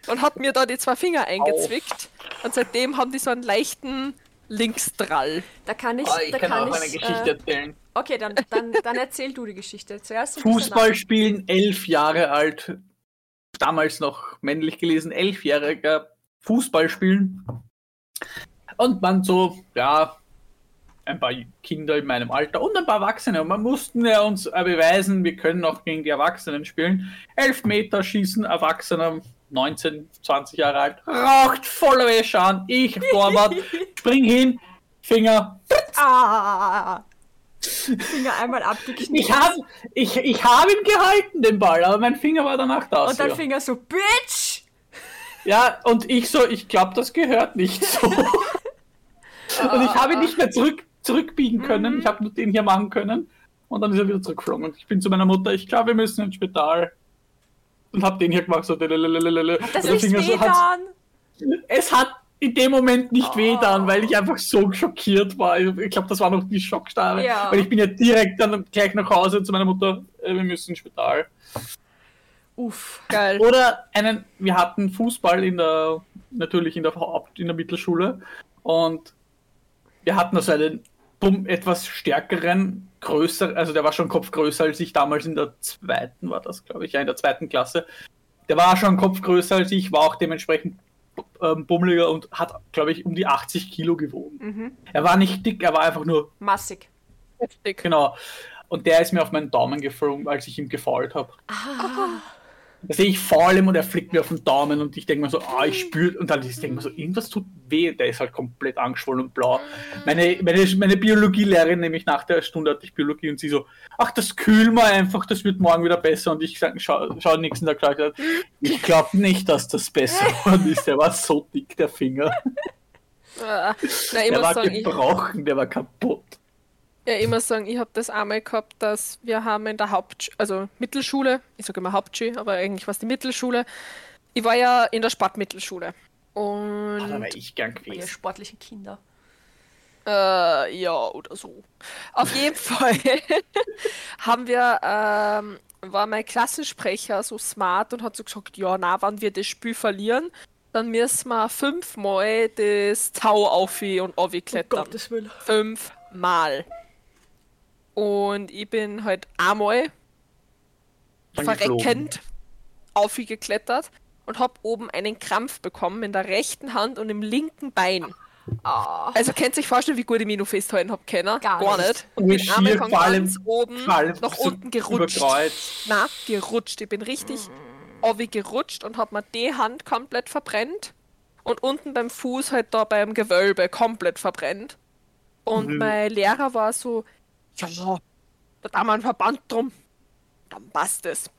und hat mir da die zwei Finger eingezwickt. Und seitdem haben die so einen leichten Linksdrall. Da kann ich, Oh, ich da kann kann auch eine ich, Geschichte äh, erzählen. Okay, dann, dann, dann erzähl du die Geschichte. Zuerst ein bisschen Fußball spielen, elf Jahre alt, damals noch männlich gelesen, elfjähriger Fußball spielen. Und man so, ja, ein paar Kinder in meinem Alter und ein paar Erwachsene. Und man mussten ja uns äh, beweisen, wir können auch gegen die Erwachsenen spielen. Elf Meter schießen, Erwachsener, 19, 20 Jahre alt, raucht voller Wäsche an, ich Torwart, spring hin, Finger, Ah! Finger einmal abgeknickt. Ich habe ich, ich hab ihn gehalten, den Ball, aber mein Finger war danach da. Und dein. Finger so, Bitch! Ja, und ich so, ich glaube, das gehört nicht so. und ich habe ihn nicht mehr zurück, zurückbiegen können. Ich habe nur den hier machen können. Und dann ist er wieder zurückgeflogen. Und ich bin zu meiner Mutter, ich glaube, wir müssen ins Spital. Und habe den hier gemacht, so. lalalala. Das so, hat's- wehgetan. Es hat in dem Moment nicht Oh. wehgetan, weil ich einfach so schockiert war. Ich glaube, das war noch die Schockstarre. Ja. Weil ich bin ja direkt dann gleich nach Hause zu meiner Mutter, äh, wir müssen ins Spital. Uff. Geil. Oder einen, wir hatten Fußball in der, natürlich in der in der Mittelschule und wir hatten also einen bumm, etwas stärkeren, größer, also der war schon Kopf größer als ich damals in der zweiten, war das glaube ich, ja in der zweiten Klasse. Der war schon Kopf größer als ich, war auch dementsprechend ähm, bummeliger und hat, glaube ich, um die 80 Kilo gewogen. Mhm. Er war nicht dick, er war einfach nur, Massig. Heftig. genau. Und der ist mir auf meinen Daumen geflogen, als ich ihm gefault habe. Ah. Da sehe ich faul und er flickt mir auf den Daumen und ich denke mir so, ah, ich spüre, und dann denke ich mir so, irgendwas tut weh, der ist halt komplett angeschwollen und blau. Meine, meine, meine Biologielehrerin, nämlich nach der Stunde hatte ich Biologie und sie so, ach, das kühlen wir einfach, das wird morgen wieder besser. Und ich sag, schau, schau den nächsten Tag gleich, ich glaube nicht, dass das besser geworden ist. Der war so dick, der Finger. Äh, na, Der war sagen, ich, gebrochen, der war kaputt. Ja, muss sagen, ich habe das einmal gehabt, dass wir haben in der Haupt, also Mittelschule, ich sage immer Hauptschule, aber eigentlich war es die Mittelschule. Ich war ja in der Sportmittelschule. Ah, da Und war ich gern Ihr gewesen. sportlichen Kinder. Äh, ja, oder so. Auf jeden Fall haben wir, ähm, war mein Klassensprecher so smart und hat so gesagt, ja, na, wenn wir das Spiel verlieren, dann müssen wir fünfmal das Tau auf und Um aufklettern. Gottes Willen. Fünfmal. Und ich bin halt einmal verreckend aufgeklettert und hab oben einen Krampf bekommen in der rechten Hand und im linken Bein. Ah. Also könnt ihr euch vorstellen, wie gut ich mich noch festhalten hab können? Gar Gar nicht. nicht. Und schier, einmal von vor allem- ganz oben nach unten gerutscht. Na, gerutscht. Ich bin richtig obi gerutscht und hab mir die Hand komplett verbrennt. Und unten beim Fuß halt da beim Gewölbe komplett verbrennt. Und Mhm. mein Lehrer war so, ja, da haben wir einen Verband drum. Dann passt es.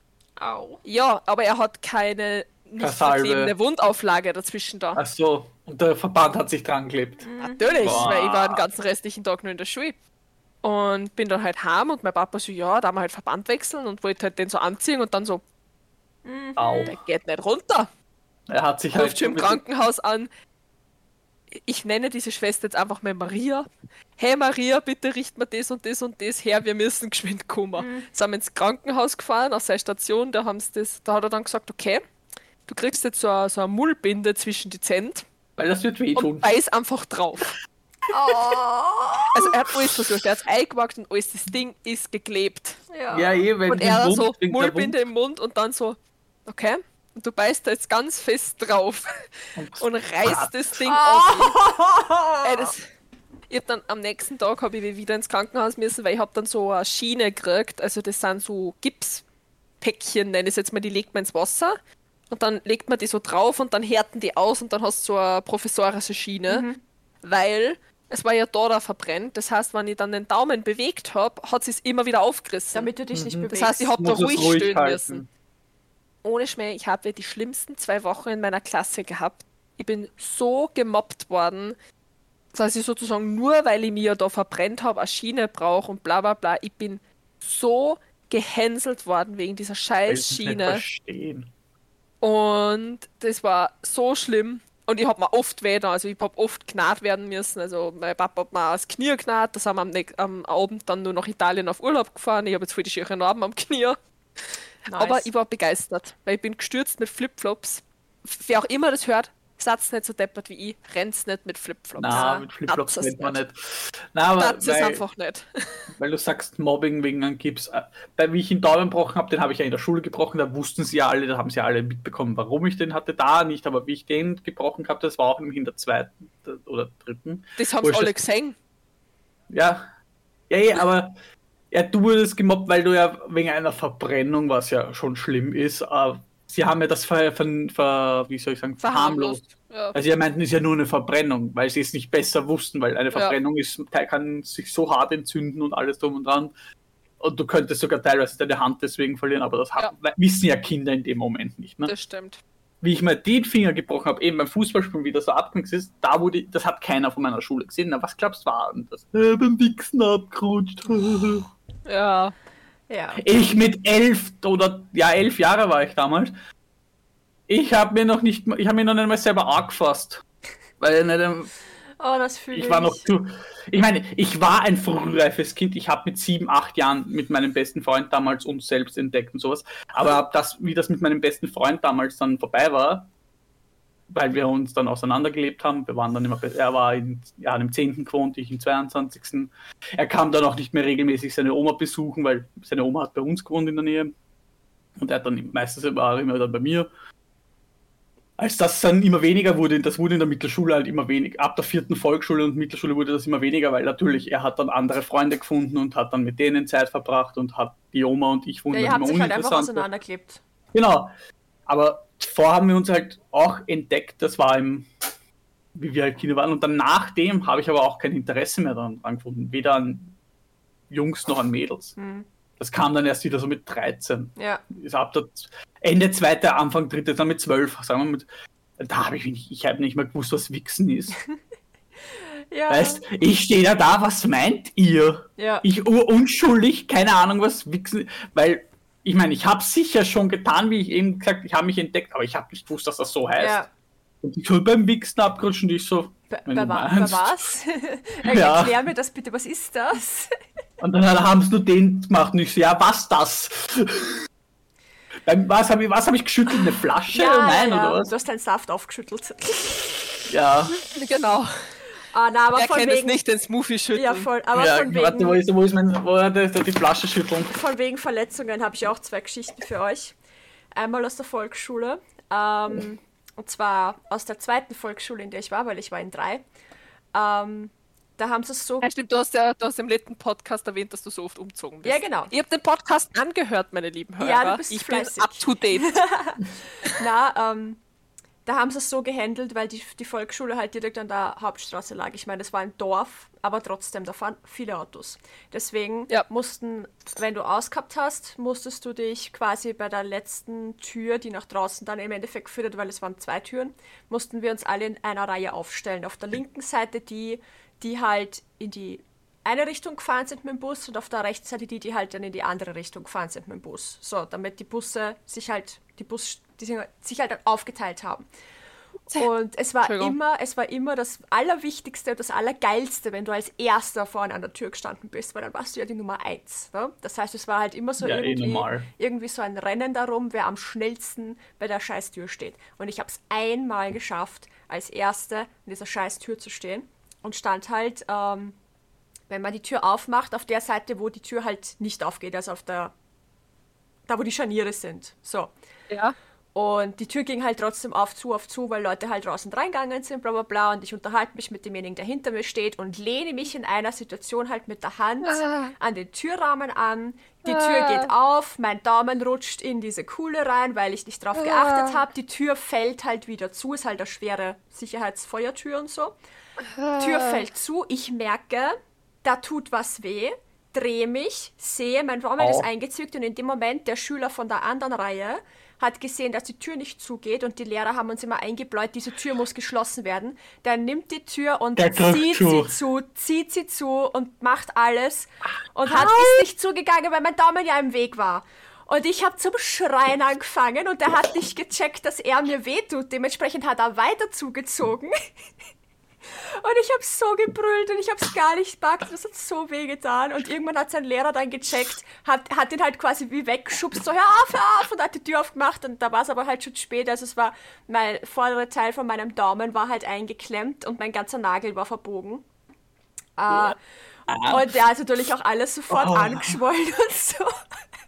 Au. Ja, aber er hat keine nicht verklebende Wundauflage dazwischen da. Ach so, und der Verband hat sich dran geklebt. Natürlich, Boah. weil ich war den ganzen restlichen Tag nur in der Schule. Und bin dann halt heim und mein Papa so, ja, da haben wir halt Verband wechseln und wollte halt den so anziehen und dann so, Au. der geht nicht runter. Er hat sich Ruft halt. schon im Krankenhaus an. Ich nenne diese Schwester jetzt einfach mal Maria. Hey Maria, bitte richt mir das und das und das her, wir müssen geschwind kommen. Sind wir ins Krankenhaus gefahren, auf seine Station, da, haben's das, da hat er dann gesagt, okay, du kriegst jetzt so eine, so eine Mullbinde zwischen die Zähne Weil das wird wehtun. und beiß einfach drauf. Also er hat alles versucht, er hat es eingewagt und alles, das Ding ist geklebt. Ja. Ja, eh, wenn Und er Wund so Mullbinde im Mund und dann so, okay, und du beißt da jetzt ganz fest drauf und reißt das Ding auf. Ey, das, ich hab dann am nächsten Tag habe ich wieder ins Krankenhaus müssen, weil ich habe dann so eine Schiene gekriegt. Also das sind so Gipspäckchen, nenne ich es jetzt mal, die legt man ins Wasser und dann legt man die so drauf und dann härten die aus und dann hast du so eine professorische Schiene, weil es war ja da, da verbrennt. Das heißt, wenn ich dann den Daumen bewegt habe, hat sie es immer wieder aufgerissen. Damit du dich nicht bewegst. das heißt, ich habe da ruhig, ruhig stehen halten. müssen. Ohne Schmäh, ich habe die schlimmsten zwei Wochen in meiner Klasse gehabt. Ich bin so gemobbt worden, dass ich sozusagen nur, weil ich mir da verbrennt habe, eine Schiene brauche und bla bla bla, ich bin so gehänselt worden wegen dieser scheiß Schiene. verstehen. Und das war so schlimm. Und ich hab mir oft da, also ich hab oft gnad werden müssen. Also mein Papa hat mir das Knie gnad, da sind wir am, am Abend dann nur nach Italien auf Urlaub gefahren. Ich habe jetzt voll die schönen Narben am Knie. Nice. Aber ich war begeistert, weil ich bin gestürzt mit Flipflops. Wer auch immer das hört, seid's nicht so deppert wie ich, rennt's nicht mit Flipflops. Na, mit Flipflops rennt man nicht. aber Das ist weil, einfach nicht. weil du sagst Mobbing wegen einem Gips. Äh, Weil wie ich den Daumen gebrochen habe, den habe ich ja in der Schule gebrochen, da wussten sie ja alle, da haben sie alle mitbekommen, warum ich den hatte, da nicht, aber wie ich den gebrochen habe, das war auch nämlich in der zweiten oder dritten. Das haben sie alle gesehen. Ja, ja, ja aber ja, du wurdest gemobbt, weil du ja wegen einer Verbrennung, was ja schon schlimm ist, äh, sie haben ja das ver, ver, ver, wie soll ich sagen, verharmlost. Ja. Also sie meinten, es ist ja nur eine Verbrennung, weil sie es nicht besser wussten, weil eine Verbrennung ist, kann sich so hart entzünden und alles drum und dran. Und du könntest sogar teilweise deine Hand deswegen verlieren, aber das haben, wissen ja Kinder in dem Moment nicht. Ne? Das stimmt. Wie ich mir den Finger gebrochen habe, eben beim Fußballspielen, wie das so abgeknickt ist, da wurde, das hat keiner von meiner Schule gesehen. Na, was glaubst du, war denn das? Äh, beim Wichsen abgerutscht. Ja. Ja. Ich mit elf oder ja elf Jahre war ich damals. Ich habe mir noch nicht, mal- ich habe mir noch nicht mal selber angefasst, weil nicht, ähm, Oh, das fühle ich. ich war noch zu. Ich meine, ich war ein frühreifes Kind. Ich habe mit sieben, acht Jahren mit meinem besten Freund damals uns selbst entdeckt und sowas. Aber ab das, wie das mit meinem besten Freund damals dann vorbei war, weil wir uns dann auseinandergelebt haben. Wir waren dann immer, er war in, ja, im 10. gewohnt, ich im 22. Er kam dann auch nicht mehr regelmäßig seine Oma besuchen, weil seine Oma hat bei uns gewohnt in der Nähe. Und er hat dann meistens war er immer dann bei mir. Als das dann immer weniger wurde, das wurde in der Mittelschule halt immer weniger, ab der vierten Volksschule und Mittelschule wurde das immer weniger, weil natürlich er hat dann andere Freunde gefunden und hat dann mit denen Zeit verbracht und hat die Oma und ich Ja, wurden ihr dann immer sich halt einfach uninteressant. auseinanderklebt. Genau. Aber zuvor haben wir uns halt auch entdeckt, das war im, wie wir halt Kinder waren. Und dann nachdem habe ich aber auch kein Interesse mehr daran gefunden. Weder an Jungs noch an Mädels. Hm. Das kam dann erst wieder so mit 13. Ja. Ist ab der Ende zweite, Anfang dritte, dann mit 12, sagen wir mit. Da habe ich nicht, ich habe nicht mal gewusst, was Wichsen ist. Ja. Weißt, ich stehe da da, was meint ihr? ja. Ich unschuldig, keine Ahnung, was Wichsen, weil ich meine, ich habe sicher schon getan, wie ich eben gesagt, ich habe mich entdeckt, aber ich habe nicht gewusst, dass das so heißt. ja. Und ich soll beim Wichsen abgerutscht und ich so, Bei, bei, was? Ja. Erklär mir das bitte, was ist das? Und dann haben sie nur den gemacht und ich so, ja, was das? was habe ich, was hab ich geschüttelt? Eine Flasche? Nein, ja. oder was? Du hast deinen Saft aufgeschüttelt. Ja, Genau. Ah, na, aber Wer von kennt es wegen. nicht, den Smoothie schütteln? Ja, voll. Aber ja von, warte, wo wegen, ist, wo ist mein, wo hat der, die Flasche schütteln? von wegen Verletzungen habe ich auch zwei Geschichten für euch. Einmal aus der Volksschule. Ähm, und zwar aus der zweiten Volksschule, in der ich war, weil ich war in drei. Ähm, da haben sie es so. Ja, stimmt, du hast ja du hast im letzten Podcast erwähnt, dass du so oft umzogen bist. Ja, genau. Ich habe den Podcast angehört, meine lieben Hörer. Ja, du bist ich fleißig. bin up to date. Na, ähm, da haben sie es so gehandelt, weil die, die Volksschule halt direkt an der Hauptstraße lag. Ich meine, das war ein Dorf, aber trotzdem, da fahren viele Autos. Deswegen Ja. mussten, wenn du ausgehabt hast, musstest du dich quasi bei der letzten Tür, die nach draußen dann im Endeffekt führt, weil es waren zwei Türen, mussten wir uns alle in einer Reihe aufstellen. Auf der linken Seite die, die halt in die eine Richtung gefahren sind mit dem Bus und auf der rechten Seite die, die halt dann in die andere Richtung gefahren sind mit dem Bus. So, damit die Busse sich halt, die Bus, die sich halt aufgeteilt haben. Und es war immer, es war immer das Allerwichtigste und das Allergeilste, wenn du als Erster vorne an der Tür gestanden bist, weil dann warst du ja die Nummer eins. Ne? Das heißt, es war halt immer so Ja, eh irgendwie, normal. irgendwie so ein Rennen darum, wer am schnellsten bei der Scheißtür steht. Und ich habe es einmal geschafft, als Erste in dieser Scheißtür zu stehen und stand halt, ähm, wenn man die Tür aufmacht, auf der Seite, wo die Tür halt nicht aufgeht, also auf der, da wo die Scharniere sind. So. Ja. Und die Tür ging halt trotzdem auf zu, auf zu, weil Leute halt draußen reingegangen sind, bla bla bla. Und ich unterhalte mich mit demjenigen, der hinter mir steht und lehne mich in einer Situation halt mit der Hand Ah. an den Türrahmen an. Die Tür geht auf, mein Daumen rutscht in diese Kuhle rein, weil ich nicht drauf geachtet habe. Die Tür fällt halt wieder zu, ist halt eine schwere Sicherheitsfeuertür und so. Tür fällt zu, ich merke, da tut was weh, drehe mich, sehe, mein Daumen Au. ist eingezückt und in dem Moment der Schüler von der anderen Reihe hat gesehen, dass die Tür nicht zugeht und die Lehrer haben uns immer eingebläut, diese Tür muss geschlossen werden. Der nimmt die Tür und Der zieht sie zu, zieht sie zu und macht alles und hat ist nicht zugegangen, weil mein Daumen ja im Weg war. Und ich habe zum Schreien angefangen und er hat nicht gecheckt, dass er mir wehtut. Dementsprechend hat er weiter zugezogen. Und ich habe so gebrüllt und ich habe es gar nicht packt. Das hat so weh getan. Und irgendwann hat sein Lehrer dann gecheckt, hat, hat ihn halt quasi wie weggeschubst, so hör auf, hör auf und hat die Tür aufgemacht. Und da war es aber halt schon spät. Also es war, mein vorderer Teil von meinem Daumen war halt eingeklemmt und mein ganzer Nagel war verbogen. Äh, und der hat natürlich auch alles sofort Oh. angeschwollen und so.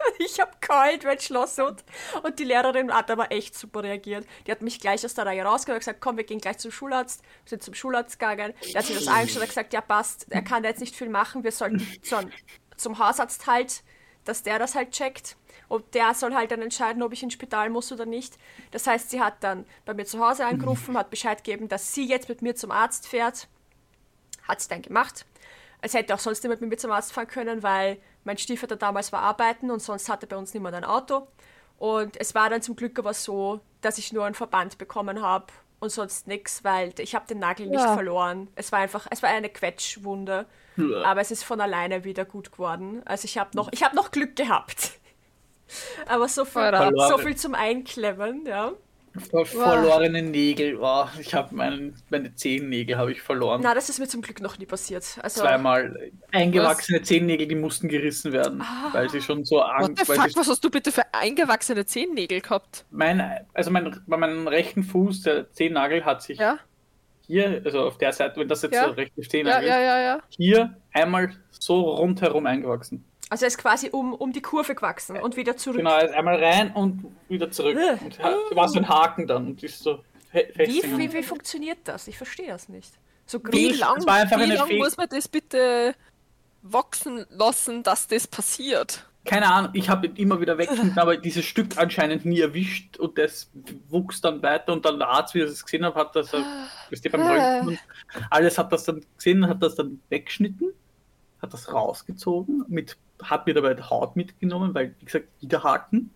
Ich habe geheult, weil Schloss und, und die Lehrerin hat aber echt super reagiert. Die hat mich gleich aus der Reihe rausgeholt und gesagt, komm, wir gehen gleich zum Schularzt. Wir sind zum Schularzt gegangen. Der hat sich das angeschaut und gesagt, ja passt, er kann da jetzt nicht viel machen. Wir sollten zum, zum Hausarzt halt, dass der das halt checkt. Und der soll halt dann entscheiden, ob ich ins Spital muss oder nicht. Das heißt, sie hat dann bei mir zu Hause angerufen, hat Bescheid gegeben, dass sie jetzt mit mir zum Arzt fährt. Hat sie dann gemacht. Es hätte auch sonst niemand mit mir zum Arzt fahren können, weil mein Stiefvater damals war arbeiten und sonst hatte bei uns niemand ein Auto. Und es war dann zum Glück aber so, dass ich nur einen Verband bekommen habe und sonst nichts, weil ich habe den Nagel nicht Ja. verloren. Es war einfach, es war eine Quetschwunde, aber es ist von alleine wieder gut geworden. Also ich habe noch, ich habe noch Glück gehabt. Aber so viel, so viel zum Einklemmen, ja. Ver verlorene Nägel. Oh, ich habe meinen, meine Zehennägel habe ich verloren. Na, das ist mir zum Glück noch nie passiert. Also, Zweimal eingewachsene Zehennägel, die mussten gerissen werden, weil sie schon so What an, the fuck, was hast du bitte für eingewachsene Zehennägel gehabt? mein, also mein, bei meinem rechten Fuß, der Zehennagel hat sich Ja? hier, also auf der Seite, wenn das jetzt Ja. der rechte Zehennagel ja, ist, ja, ja. hier einmal so rundherum eingewachsen. Also er ist quasi um, um die Kurve gewachsen und wieder zurück. Genau, er ist einmal rein und wieder zurück. Äh. Und war so ein Haken dann und ist so Wie, wie, wie funktioniert das? Ich verstehe das nicht. So Wie lang, wie lang muss man das bitte wachsen lassen, dass das passiert? Keine Ahnung, ich habe immer wieder weggeschnitten, aber dieses Stück anscheinend nie erwischt und das wuchs dann weiter und dann der Arzt, wie er es gesehen hat, hat das, wisst ihr, beim Röntgen und alles hat das dann gesehen, hat das dann weggeschnitten, hat das rausgezogen, mit, hat mir dabei die Haut mitgenommen, weil, wie gesagt, Widerhaken.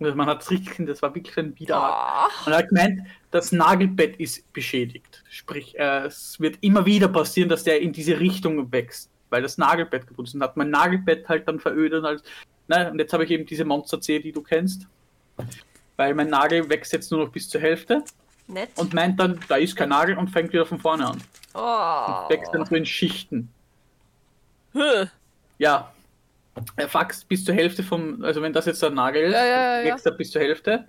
Also man hat es richtig gesehen, das war wirklich ein Widerhaken. Ah, Und er hat gemeint, das Nagelbett ist beschädigt. Sprich, äh, es wird immer wieder passieren, dass der in diese Richtung wächst, weil das Nagelbett kaputt ist. Und hat mein Nagelbett halt dann verödet. Und, halt, ne, und jetzt habe ich eben diese Monster-C, die du kennst. Weil mein Nagel wächst jetzt nur noch bis zur Hälfte nett. und meint dann, da ist kein Nagel und fängt wieder von vorne an. oh. Wächst dann so in Schichten. Hm. Ja. Er wächst bis zur Hälfte vom, also wenn das jetzt ein Nagel ist, Ja, ja, ja, wächst er bis zur Hälfte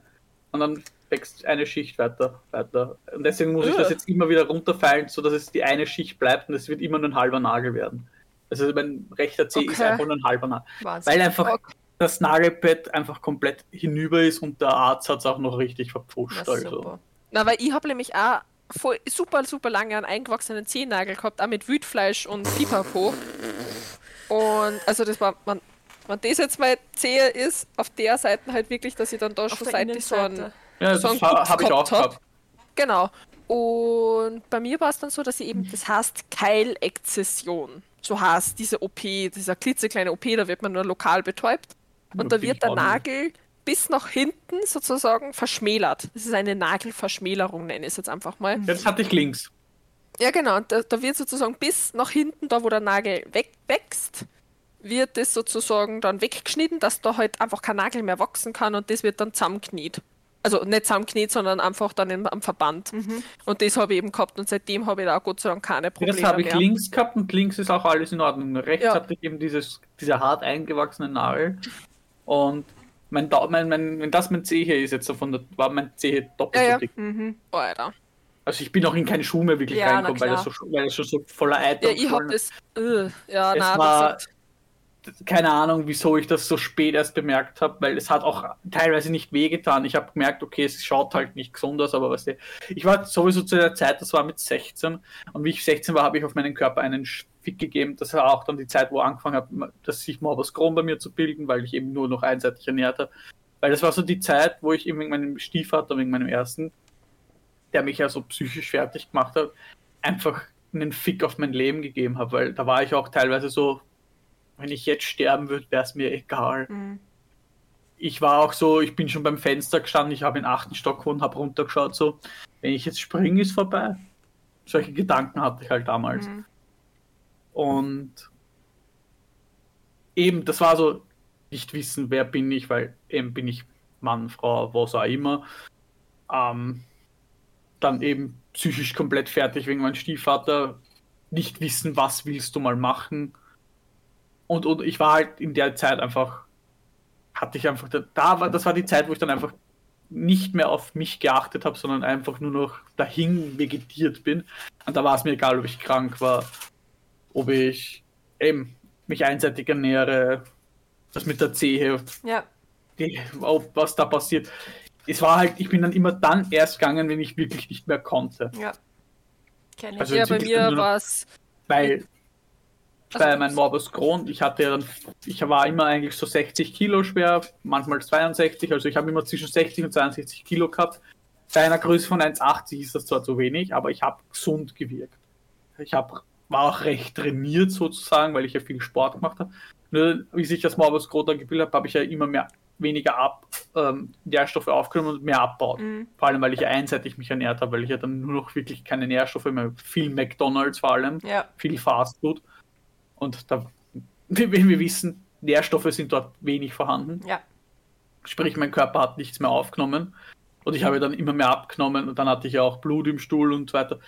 und dann wächst eine Schicht weiter, weiter. Und deswegen muss ich das jetzt immer wieder runterfallen, sodass es die eine Schicht bleibt und es wird immer nur ein halber Nagel werden. Also mein rechter Zeh ist Okay. einfach nur ein halber Nagel. Wahnsinn. Weil einfach Fuck. das Nagelbett einfach komplett hinüber ist und der Arzt hat es auch noch richtig verpfuscht. Also. Na, weil ich habe nämlich auch voll, super, super lange einen eingewachsenen Zehennagel gehabt, auch mit Wildfleisch und Pipapo. Und also das war, man, wenn das jetzt mal Zehe ist, auf der Seite halt wirklich, dass ich dann da Auf schon seitlich so ein, Innenseite. Ja, So das ein ha- Guts habe ich auch gehabt hab. gehabt. Genau. Und bei mir war es dann so, dass ich eben, das heißt Keilexzession. So heißt diese OP, dieser klitzekleine OP, da wird man nur lokal betäubt. Und da wird der Nagel bis nach hinten sozusagen verschmälert. Das ist eine Nagelverschmälerung, nenne ich es jetzt einfach mal. Jetzt hatte ich links. Ja, genau. Da, da wird sozusagen bis nach hinten, da wo der Nagel wegwächst, wird das sozusagen dann weggeschnitten, dass da halt einfach kein Nagel mehr wachsen kann und das wird dann zusammengekniet. Also nicht zusammengekniet, sondern einfach dann im, am Verband. Und das habe ich eben gehabt und seitdem habe ich da auch Gott sei Dank keine Probleme Das habe ich mehr. links gehabt und links ist auch alles in Ordnung. Rechts Ja. hatte ich eben dieses, dieser hart eingewachsene Nagel. Und mein, Dau- mein, mein, wenn das mein Zehe ist, jetzt so von der, war mein Zehe doppelt Ja, ja. so dick. Mhm. Oh, Alter. Also ich bin auch in keine Schuhe mehr wirklich Ja, na reingekommen, weil das, so, weil das schon so voller Eiter Ja, ich habe voll- das. Äh, ja, Es nein, war- keine Ahnung, wieso ich das so spät erst bemerkt habe, weil es hat auch teilweise nicht wehgetan. Ich habe gemerkt, okay, es schaut halt nicht gesund aus, aber weißt du, ich war sowieso zu der Zeit, das war mit 16 und wie ich 16 war, habe ich auf meinen Körper einen Fick gegeben. Das war auch dann die Zeit, wo ich angefangen habe, dass sich Morbus Crohn bei mir zu bilden, weil ich eben nur noch einseitig ernährt habe. Weil das war so die Zeit, wo ich eben wegen meinem Stiefvater, wegen meinem ersten, der mich ja so psychisch fertig gemacht hat, einfach einen Fick auf mein Leben gegeben habe, weil da war ich auch teilweise so, wenn ich jetzt sterben würde, wäre es mir egal. Mhm. Ich war auch so, ich bin schon beim Fenster gestanden, ich habe in achten Stock gewohnt, habe runtergeschaut, so, wenn ich jetzt springe, ist vorbei. Solche Gedanken hatte ich halt damals. Mhm. Und eben, das war so, nicht wissen, wer bin ich, weil eben bin ich Mann, Frau, was auch immer. Ähm, dann eben psychisch komplett fertig wegen meinem Stiefvater. Nicht wissen, was willst du mal machen. Und, und ich war halt in der Zeit einfach, hatte ich einfach, da war, das war die Zeit, wo ich dann einfach nicht mehr auf mich geachtet habe, sondern einfach nur noch dahin vegetiert bin. Und da war es mir egal, ob ich krank war, ob ich eben mich einseitig ernähre, das mit der Zehe, Ja. die, ob, was da passiert. Es war halt, ich bin dann immer dann erst gegangen, wenn ich wirklich nicht mehr konnte. Ja. Kenn ich. Also ja, jetzt bei mir war es. Weil Also bei meinem Morbus Crohn, ich hatte ja dann, ich war immer eigentlich so 60 Kilo schwer, manchmal 62, also ich habe immer zwischen 60 und 62 Kilo gehabt. Bei einer Größe von 1,80 ist das zwar zu wenig, aber ich habe gesund gewirkt. Ich hab, war auch recht trainiert sozusagen, weil ich ja viel Sport gemacht habe. Nur wie sich das Morbus Crohn dann gebildet hat, habe ich ja immer mehr weniger ab, ähm, Nährstoffe aufgenommen und mehr abbaut. Mhm. Vor allem, weil ich einseitig mich ernährt habe, weil ich ja dann nur noch wirklich keine Nährstoffe mehr, viel McDonalds vor allem Ja. viel Fastfood. Und da, wenn wir wissen, Nährstoffe sind dort wenig vorhanden. Ja. Sprich, mein Körper hat nichts mehr aufgenommen. Und ich habe dann immer mehr abgenommen und dann hatte ich ja auch Blut im Stuhl und so weiter.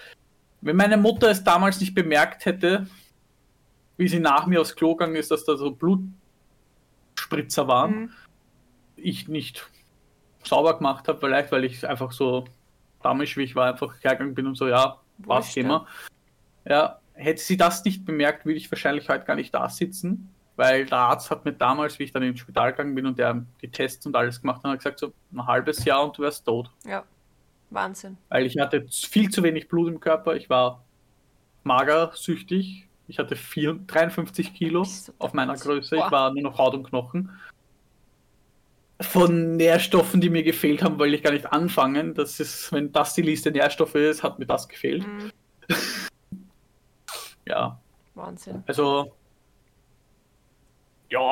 Wenn meine Mutter es damals nicht bemerkt hätte, wie sie nach mir aufs Klo gegangen ist, dass da so Blutspritzer waren, Mhm. Ich nicht sauber gemacht habe, vielleicht weil ich einfach so damisch, wie ich war, einfach hergegangen bin und so, ja, was Thema. Ja, hätte sie das nicht bemerkt, würde ich wahrscheinlich heute gar nicht da sitzen, weil der Arzt hat mir damals, wie ich dann ins Spital gegangen bin und der die Tests und alles gemacht hat, hat gesagt, so ein halbes Jahr und du wärst tot. Ja. Wahnsinn. Weil ich hatte viel zu wenig Blut im Körper, ich war magersüchtig, ich hatte vier, 53 Kilo auf meiner. Größe, Boah. ich war nur noch Haut und Knochen. Von Nährstoffen, die mir gefehlt haben, wollte ich gar nicht anfangen. Das ist, wenn das die Liste Nährstoffe ist, hat mir das gefehlt. Mhm. Ja, Wahnsinn. also ja,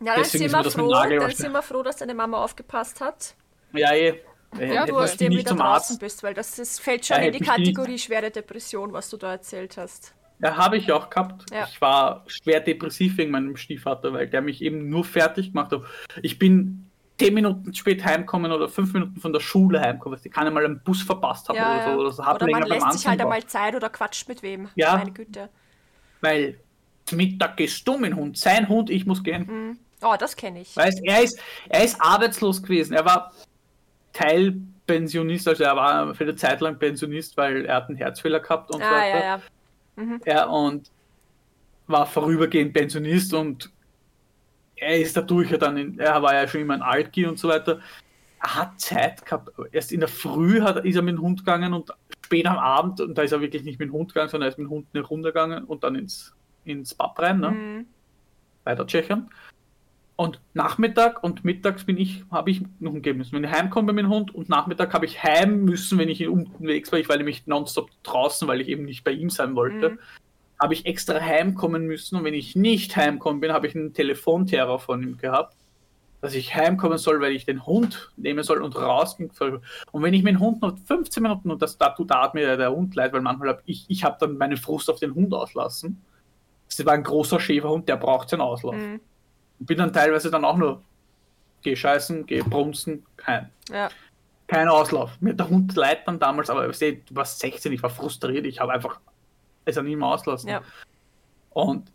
Ja, dann sind, wir das froh, dann sind wir froh, dass deine Mama aufgepasst hat. ja, eh. Ja, du aus ich dem wieder draußen Arzt. bist, weil das ist, fällt schon Ja, in die Kategorie schwere Depression, was du da erzählt hast. Ja, habe ich auch gehabt. Ja. Ich war schwer depressiv wegen meinem Stiefvater, weil der mich eben nur fertig gemacht hat. Ich bin zehn Minuten spät heimkommen oder fünf Minuten von der Schule heimkommen, dass ich keine mal einen Bus verpasst habe Ja, oder so. Oder, so. Oder man lässt sich halt einmal Zeit oder quatscht mit wem. Ja. Meine Güte. Weil Mittag gehst du mit dem Hund, sein Hund, ich muss gehen. Mhm. Oh, das kenne ich. Weißt, er ist, er ist arbeitslos gewesen. Er war Teilpensionist, also er war für eine Zeit lang Pensionist, weil er hat einen Herzfehler gehabt und so ah, weiter. ja, ja. Ja, und war vorübergehend Pensionist und er ist dadurch ja dann, in, er war ja schon immer ein Alki und so weiter. Er hat Zeit gehabt. Erst in der Früh hat, ist er mit dem Hund gegangen und spät am Abend, und da ist er wirklich nicht mit dem Hund gegangen, sondern er ist mit dem Hund eine Runde gegangen und dann ins, ins Pub rein, ne? Mhm. weiter Tschechien. Und Nachmittag und mittags bin ich, habe ich noch umgeben müssen. Wenn ich heimkomme mit dem Hund und Nachmittag habe ich heim müssen, wenn ich unterwegs war, ich war nämlich nonstop draußen, weil ich eben nicht bei ihm sein wollte, Mhm. habe ich extra heimkommen müssen. Und wenn ich nicht heimkommen bin, habe ich einen Telefonterror von ihm gehabt, dass ich heimkommen soll, weil ich den Hund nehmen soll und rausgehen soll. Und wenn ich mit dem Hund noch 15 Minuten, und das da tut mir der Hund leid, weil manchmal habe ich, ich habe dann meine Frust auf den Hund auslassen. Das war ein großer Schäferhund, der braucht seinen Auslauf. Mhm. Bin dann teilweise dann auch nur, geh scheißen, geh brunzen, kein, Ja. kein Auslauf. Mir hat der Hund leid dann damals, aber ich sehe, du warst 16, ich war frustriert, ich habe einfach es an ihm auslassen. Ja. Und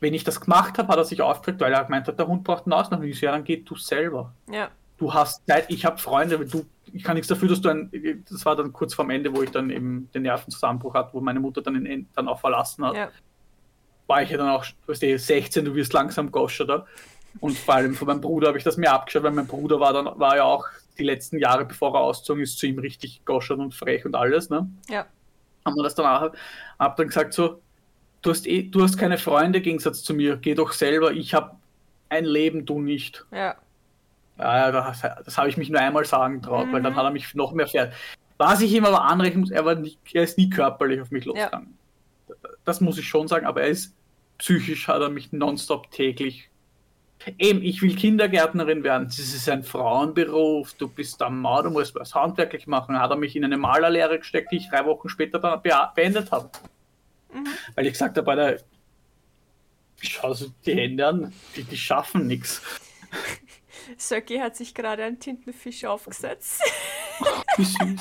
wenn ich das gemacht habe, hat er sich aufgeregt, weil er gemeint hat, der Hund braucht einen Auslauf. Und ich so, ja, dann geh du selber. Ja. Du hast Zeit, ich habe Freunde, du, ich kann nichts dafür, dass du ein, das war dann kurz vorm Ende, wo ich dann eben den Nervenzusammenbruch hatte, wo meine Mutter dann, in, dann auch verlassen hat Ja. War ich ja dann auch, weißt du, 16, du wirst langsam Goscher da. Und vor allem von meinem Bruder habe ich das mir abgeschaut, weil mein Bruder war dann, war ja auch die letzten Jahre, bevor er ausgezogen ist, zu ihm richtig goschert und frech und alles, ne? Ja. Haben wir das danach, hab dann gesagt so, du hast eh, du hast keine Freunde, im Gegensatz zu mir, geh doch selber, ich habe ein Leben, du nicht. Ja. Ja, ja, das, das habe ich mich nur einmal sagen traut, weil dann Mhm. hat er mich noch mehr fährt. Was ich ihm aber anrechnen muss, er, war nie, er ist nie körperlich auf mich losgegangen. Das muss ich schon sagen, aber er ist psychisch, hat er mich nonstop täglich. Eben, ich will Kindergärtnerin werden. Das ist ein Frauenberuf. Du bist am Mau, du musst was handwerklich machen. Hat er mich in eine Malerlehre gesteckt, die ich drei Wochen später dann beendet habe. Mhm. Weil ich gesagt habe, bei der. Schau so die Hände an, die, die schaffen nichts. Söcki hat sich gerade einen Tintenfisch aufgesetzt. Wie süß.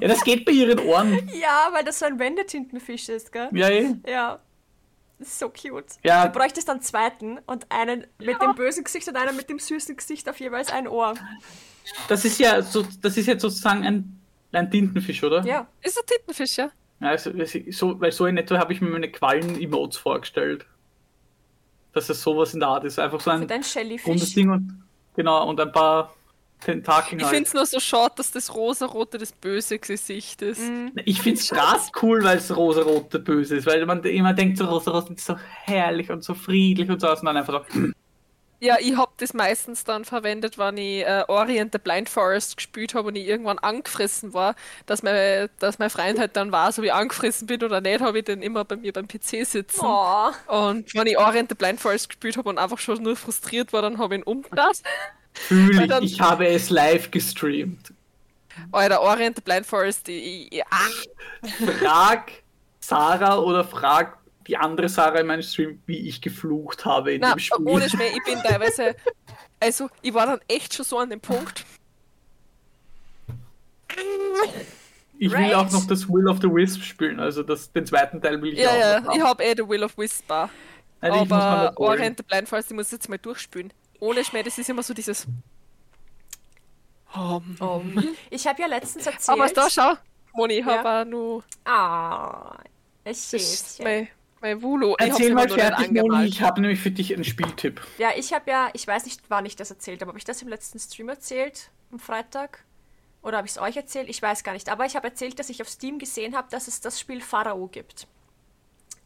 Ja, das geht bei ihren Ohren. ja, weil das so ein Wendetintenfisch ist, gell? Ja, eh. Ja. Das ist so cute. Ja. Du bräuchtest dann zweiten und einen mit dem bösen Gesicht und einen mit dem süßen Gesicht auf jeweils ein Ohr. Das ist ja so, das ist jetzt sozusagen ein, ein Tintenfisch, oder? Ja. Ist ein Tintenfisch, ja? Ja, Also, so, weil so in etwa habe ich mir meine Quallen-Emotes vorgestellt. Dass es sowas in der Art ist. Einfach so ein dein rundes. Ding und genau, und ein paar Tentakeln Ich halt. finde es nur so schade, dass das rosarote das böse Gesicht ist. Mhm. Ich finde es gerade cool, weil es rosarote böse ist, weil man immer denkt, so rosarot ist so herrlich und so friedlich und so, und dann einfach so, Ja, ich hab das meistens dann verwendet, wenn ich äh, Orient the Blind Forest gespielt habe und ich irgendwann angefressen war, dass mein, dass mein Freund halt dann weiß, ob ich angefressen bin oder nicht, habe ich den immer bei mir beim PC sitzen. Oh. Und wenn ich Orient the Blind Forest gespielt habe und einfach schon nur frustriert war, dann habe ich ihn umgedreht. fühle ich, ich habe es live gestreamt. Alter, Orient the Blind Forest, ah, Frag Sarah oder frag die andere Sarah in meinem Stream, wie ich geflucht habe in na, dem Spiel. ohne Schmäh, ich bin teilweise, also ich war dann echt schon so an dem Punkt, Ich will Right. auch noch das Will of the Wisp spielen, also das, den zweiten Teil will ich ja, auch ja, noch haben. ich habe eh The Will of Whisper. Nein, Aber. Orient the Blind Forest, ich muss jetzt mal durchspielen. Ohne Schmäh, das ist immer so dieses. Oh, Oh. Ich habe ja letztens erzählt. aber da schau, Moni, ich Ja. habe auch nur. Ah, ist Schäfchen. mein. Ich hab's Erzähl mal fertig, Moni, ich habe nämlich für dich einen Spieltipp. Ja, ich habe ja, ich weiß nicht, wann ich das erzählt habe. Habe ich das im letzten Stream erzählt? Am Freitag? Oder habe ich es euch erzählt? Ich weiß gar nicht. Aber ich habe erzählt, dass ich auf Steam gesehen habe, dass es das Spiel Pharao gibt.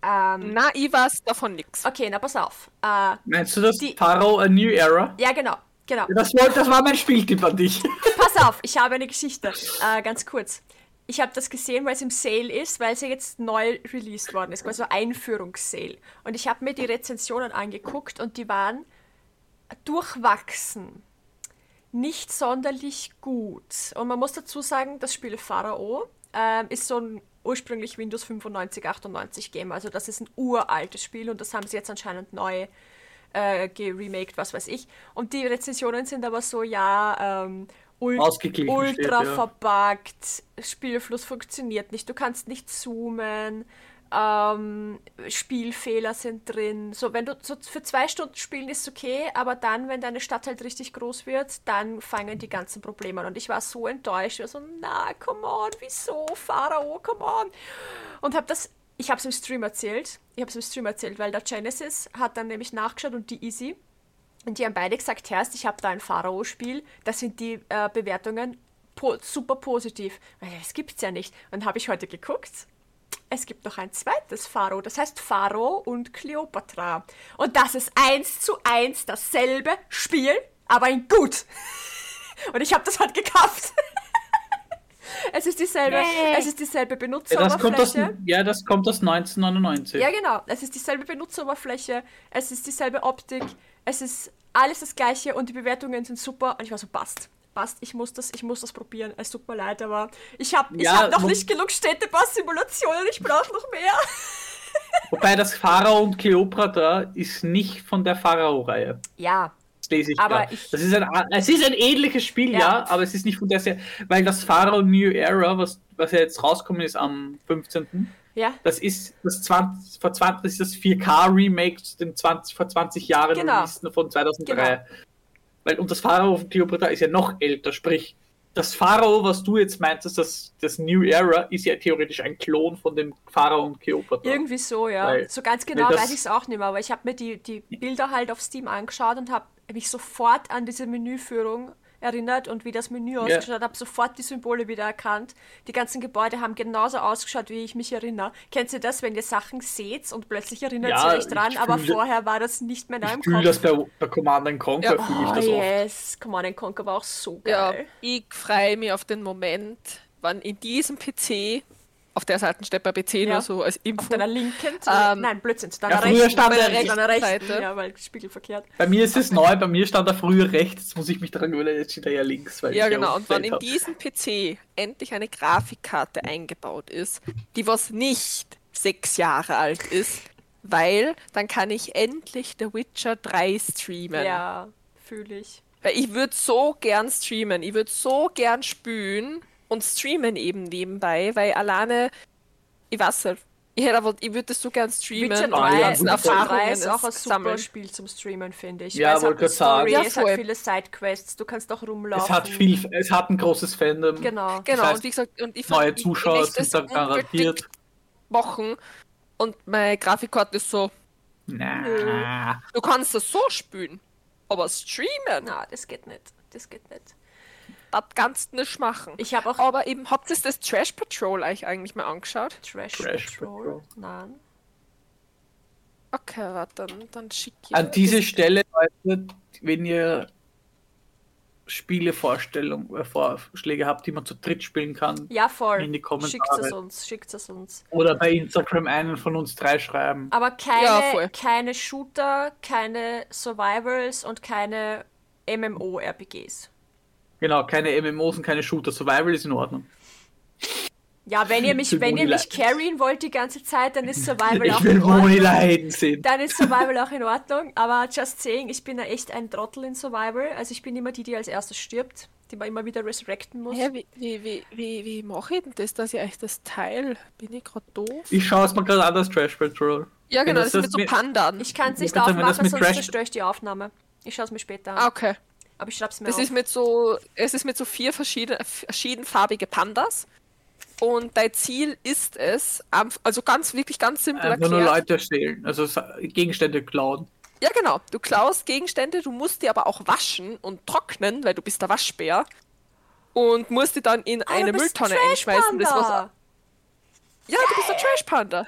Ähm, Na, ich weiß davon nix. okay, na pass auf. Äh, Meinst du das Die- Pharaoh A New Era? ja, genau. Genau. Das, wollte, das war mein Spieltipp an dich. Pass auf, ich habe eine Geschichte. Äh, ganz kurz. Ich habe das gesehen, weil es im Sale ist, weil es ja jetzt neu released worden ist, quasi so Einführungssale. Und ich habe mir die Rezensionen angeguckt und die waren durchwachsen. Nicht sonderlich gut. Und man muss dazu sagen, das Spiel Pharao ähm, ist so ein ursprünglich Windows 95, 98 Game. Also das ist ein uraltes Spiel und das haben sie jetzt anscheinend neu äh, geremaked, was weiß ich. Und die Rezensionen sind aber so, ja, ähm, ul ultra steht, ja. verbuggt, Spielfluss funktioniert nicht, du kannst nicht zoomen, ähm, Spielfehler sind drin. So, wenn du so für zwei Stunden spielen ist okay, aber dann, wenn deine Stadt halt richtig groß wird, dann fangen die ganzen Probleme an. Und ich war so enttäuscht, ich war so, na, come on, wieso, Pharao, come on. Und habe das, ich habe es im Stream erzählt, ich habe es im Stream erzählt, weil der Genesis hat dann nämlich nachgeschaut und die Easy. Und die haben beide gesagt, Herst, ich habe da ein Pharao-Spiel, da sind die äh, Bewertungen po super positiv. Das gibt's ja nicht. Und habe ich heute geguckt. Es gibt noch ein zweites Pharao, das heißt Pharao und Kleopatra. Und das ist eins zu eins dasselbe Spiel, aber in gut. Und ich habe das halt gekauft. es ist dieselbe, Nee. es ist dieselbe Ja das, kommt aus, Benutzeroberfläche. ja, das kommt aus 1999. Ja, genau. Es ist dieselbe Benutzeroberfläche, es ist dieselbe Optik, es ist alles das gleiche und die Bewertungen sind super. Und ich war so, passt. Passt, ich muss das, ich muss das probieren. Es tut mir leid, aber ich habe Ja, hab noch nicht genug Städtepass-Simulationen, ich brauche noch mehr. Wobei das Pharao und Kleopatra ist nicht von der Pharao-Reihe. Ja, Das lese ich Aber ich- Das ist ein, es ist ein ähnliches Spiel, Ja. ja. aber es ist nicht von der Serie. Weil das Pharao New Era, was, was ja jetzt rauskommen ist am 15. ja, Das ist das 20, vor 20, das ist das 4K-Remake zu den 20, vor 20 Jahren Genau. von 2003. Genau. Weil, und das Pharao von Kleopatra ist ja noch älter, sprich, das Pharao, was du jetzt meintest, das, das New Era, ist ja theoretisch ein Klon von dem Pharao und Kleopatra. irgendwie so, ja. Weil- so ganz genau weiß ich es auch nicht mehr, aber ich habe mir die, die Bilder halt auf Steam angeschaut und habe mich sofort an diese Menüführung erinnert und wie das Menü ausgeschaut hat, habe sofort die Symbole wieder erkannt. Die ganzen Gebäude haben genauso ausgeschaut, wie ich mich erinnere. Kennt ihr das, wenn ihr Sachen seht und plötzlich erinnert Ja, ihr euch dran, aber fühle- vorher war das nicht mehr in eurem Ich fühle Kopf. das bei, bei Command and Conquer, Ja. fühle ich Oh das oft. yes, Command and Conquer war auch so Ja, geil. ich freue mich auf den Moment, wann in diesem PC, auf der Seite steht bei PC Ja. nur so als Auf Info, deiner linken, Ähm, nein, Blödsinn, zu ja, deiner früher rechten, stand bei er der rechts deiner rechten, Seite. ja, weil spiegelverkehrt. Bei mir ist es neu, bei mir stand da früher rechts, jetzt muss ich mich daran gewöhnen, jetzt steht er ja links. Weil Ja, ich genau. Und wenn in diesem PC endlich eine Grafikkarte eingebaut ist, die was nicht sechs Jahre alt ist, weil dann kann ich endlich The Witcher 3 streamen. Ja, fühle ich. Weil ich würde so gern streamen. Ich würde so gern spülen und streamen eben nebenbei, weil alleine, ich weiß nicht, ich, hätte aber- ich würde das so gern streamen. Witcher und 3, die ja, ganzen Witcher Witcher 3 Erfahrungen ist auch ein super sammeln. Spiel zum Streamen, finde ich. Ja, Weil es hat wollte grad sagen. Ja, es hat viele Sidequests, du kannst auch rumlaufen. Es hat viel, es hat ein großes Fandom. Genau. Genau, Das heißt, und wie gesagt, und ich Neue ich- ich Zuschauer möchte sind es da garantiert. machen und meine Grafikkarte ist so, Na, du kannst das so spülen, aber streamen, Na, das geht nicht. Das geht nicht. Das kannst du nicht machen. Ich habe auch aber eben, habt ihr das Trash Patrol euch eigentlich mal angeschaut? Trash, Trash Patrol. Patrol. Nein. Okay, warte, dann, dann schick ich An diese. Stelle, Leute, wenn ihr Spielevorstellungen, äh, Vorschläge habt, die man zu dritt spielen kann, Ja, voll. In die Kommentare. Schickt es uns, schickt es uns. oder bei Instagram einen von uns drei schreiben. Aber keine, Ja, keine Shooter, keine Survivals und keine MMO-RPGs. Genau, keine MMOs und keine Shooter. Survival ist in Ordnung. Ja, wenn ihr mich, wenn ihr mich carryen wollt die ganze Zeit, dann ist Survival auch Ich will in Ordnung. Moni leiden sehen. Dann ist Survival auch in Ordnung, aber just saying, ich bin ja echt ein Trottel in Survival. Also ich bin immer die, die als erstes stirbt, die man immer wieder resurrecten muss. Hä, wie, wie, wie, wie, wie mache ich denn das, dass ich euch das teil? Bin ich gerade doof? Ich schaue es mal gerade an, das Trash Patrol. Ja, genau, das das, ist mit so Pandan. Ich kann es nicht Ich aufmachen, sonst zerstöre ich die Aufnahme. Ich schaue es mir später an. Ah, okay. Aber ich schreib's mir Das auf. ist mit so, es ist mit so vier verschiedene, verschiedenfarbige Pandas. Und dein Ziel ist es, also ganz, wirklich ganz simpel Einfach nur erklärt. Leute stehlen, also Gegenstände klauen. Ja, genau. Du klaust Gegenstände, du musst die aber auch waschen und trocknen, weil du bist der Waschbär. Und musst die dann in Ah, eine Mülltonne Trash einschmeißen. Das was, ja, du bist der Trash Panda.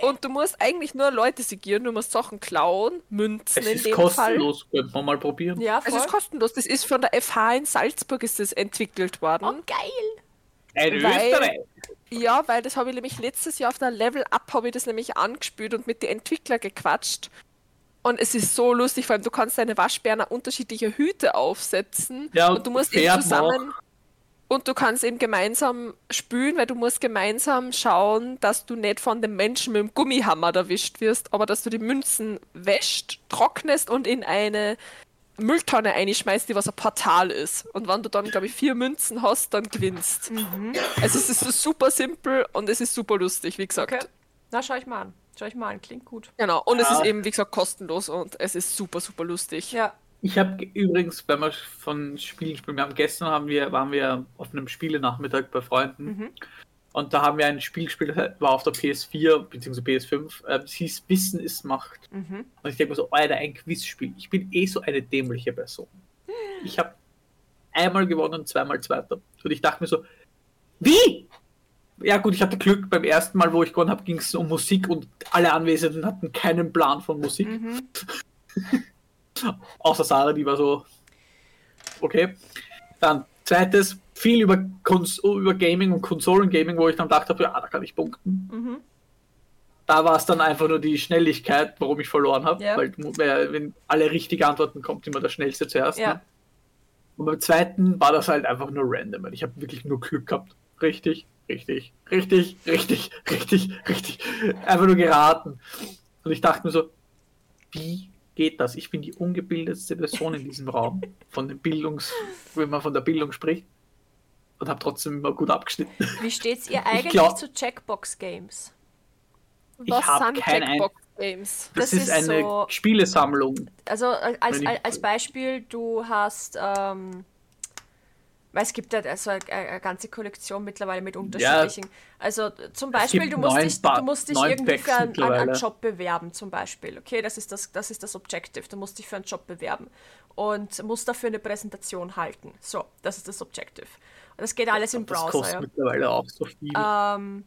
Geil. Und du musst eigentlich nur Leute segieren, du musst Sachen klauen, Münzen Es in ist dem Fall. kostenlos, könnte man mal probieren. ja, Es voll. ist kostenlos. Das ist von der FH in Salzburg ist das entwickelt worden. oh, geil. Ein Weil- Österreich. Ja, weil das habe ich nämlich letztes Jahr auf der Level Up habe ich das nämlich angespielt und mit den Entwicklern gequatscht. Und es ist so lustig, vor allem du kannst deine Waschbären auch unterschiedliche Hüte aufsetzen Ja, und du musst eben zusammen und du kannst eben gemeinsam spülen, weil du musst gemeinsam schauen, dass du nicht von dem Menschen mit dem Gummihammer erwischt wirst, aber dass du die Münzen wäscht, trocknest und in eine Mülltonne einschmeißt, die was ein Portal ist. Und wenn du dann, glaube ich, vier Münzen hast, dann gewinnst. Also es ist super simpel und es ist super lustig, wie gesagt. Okay. Na, schau ich mal an. Schau ich mal an. Klingt gut. Genau. Und es Ja. ist eben, wie gesagt, kostenlos und es ist super, super lustig. Ja. Ich habe übrigens, wenn wir von Spielen sprechen, wir haben gestern haben wir, waren wir auf einem Spielenachmittag bei Freunden Mhm. und da haben wir ein Spiel gespielt, war auf der PS4 bzw. PS5, äh, es hieß Wissen ist Macht. Mhm. Und ich denke mir so, Alter, ein Quizspiel. Ich bin eh so eine dämliche Person. Ich habe einmal gewonnen, zweimal Zweiter. Und ich dachte mir so, wie? ja gut, ich hatte Glück, beim ersten Mal, wo ich gewonnen habe, ging es um Musik und alle Anwesenden hatten keinen Plan von Musik. Mhm. Außer Sarah, die war so. Okay. Dann zweites, viel über, Kons über Gaming und Konsolengaming, wo ich dann dachte, ja, da kann ich punkten. Mhm. Da war es dann einfach nur die Schnelligkeit, warum ich verloren habe. Ja. Weil wenn alle richtige Antworten kommt, immer der schnellste zuerst. Ja. Ne? Und beim zweiten war das halt einfach nur random. Ich habe wirklich nur Glück gehabt. Richtig, richtig, richtig, richtig, richtig, richtig. Einfach nur geraten. Und ich dachte mir so, wie geht das? Ich bin die ungebildetste Person in diesem Raum, von den Bildungs, wenn man von der Bildung spricht. Und habe trotzdem immer gut abgeschnitten. Wie steht's ihr eigentlich glaub- zu Checkbox-Games? Ich Was hab sind kein ein- Jackbox-Games? Das, Das ist, ist eine so- Spielesammlung. Also als, ich- als Beispiel, du hast, ähm, weil es gibt ja also eine, ganze Kollektion mittlerweile mit unterschiedlichen. Also zum Beispiel, du musst dich, du musst dich irgendwie Packs für einen, einen. Job bewerben, zum Beispiel. Okay, das ist das, das ist das Objective. Du musst dich für einen Job bewerben und musst dafür eine Präsentation halten. So, das ist das Objective. Und das geht alles im Das Browser. kostet Ja. mittlerweile auch so viel. Ähm,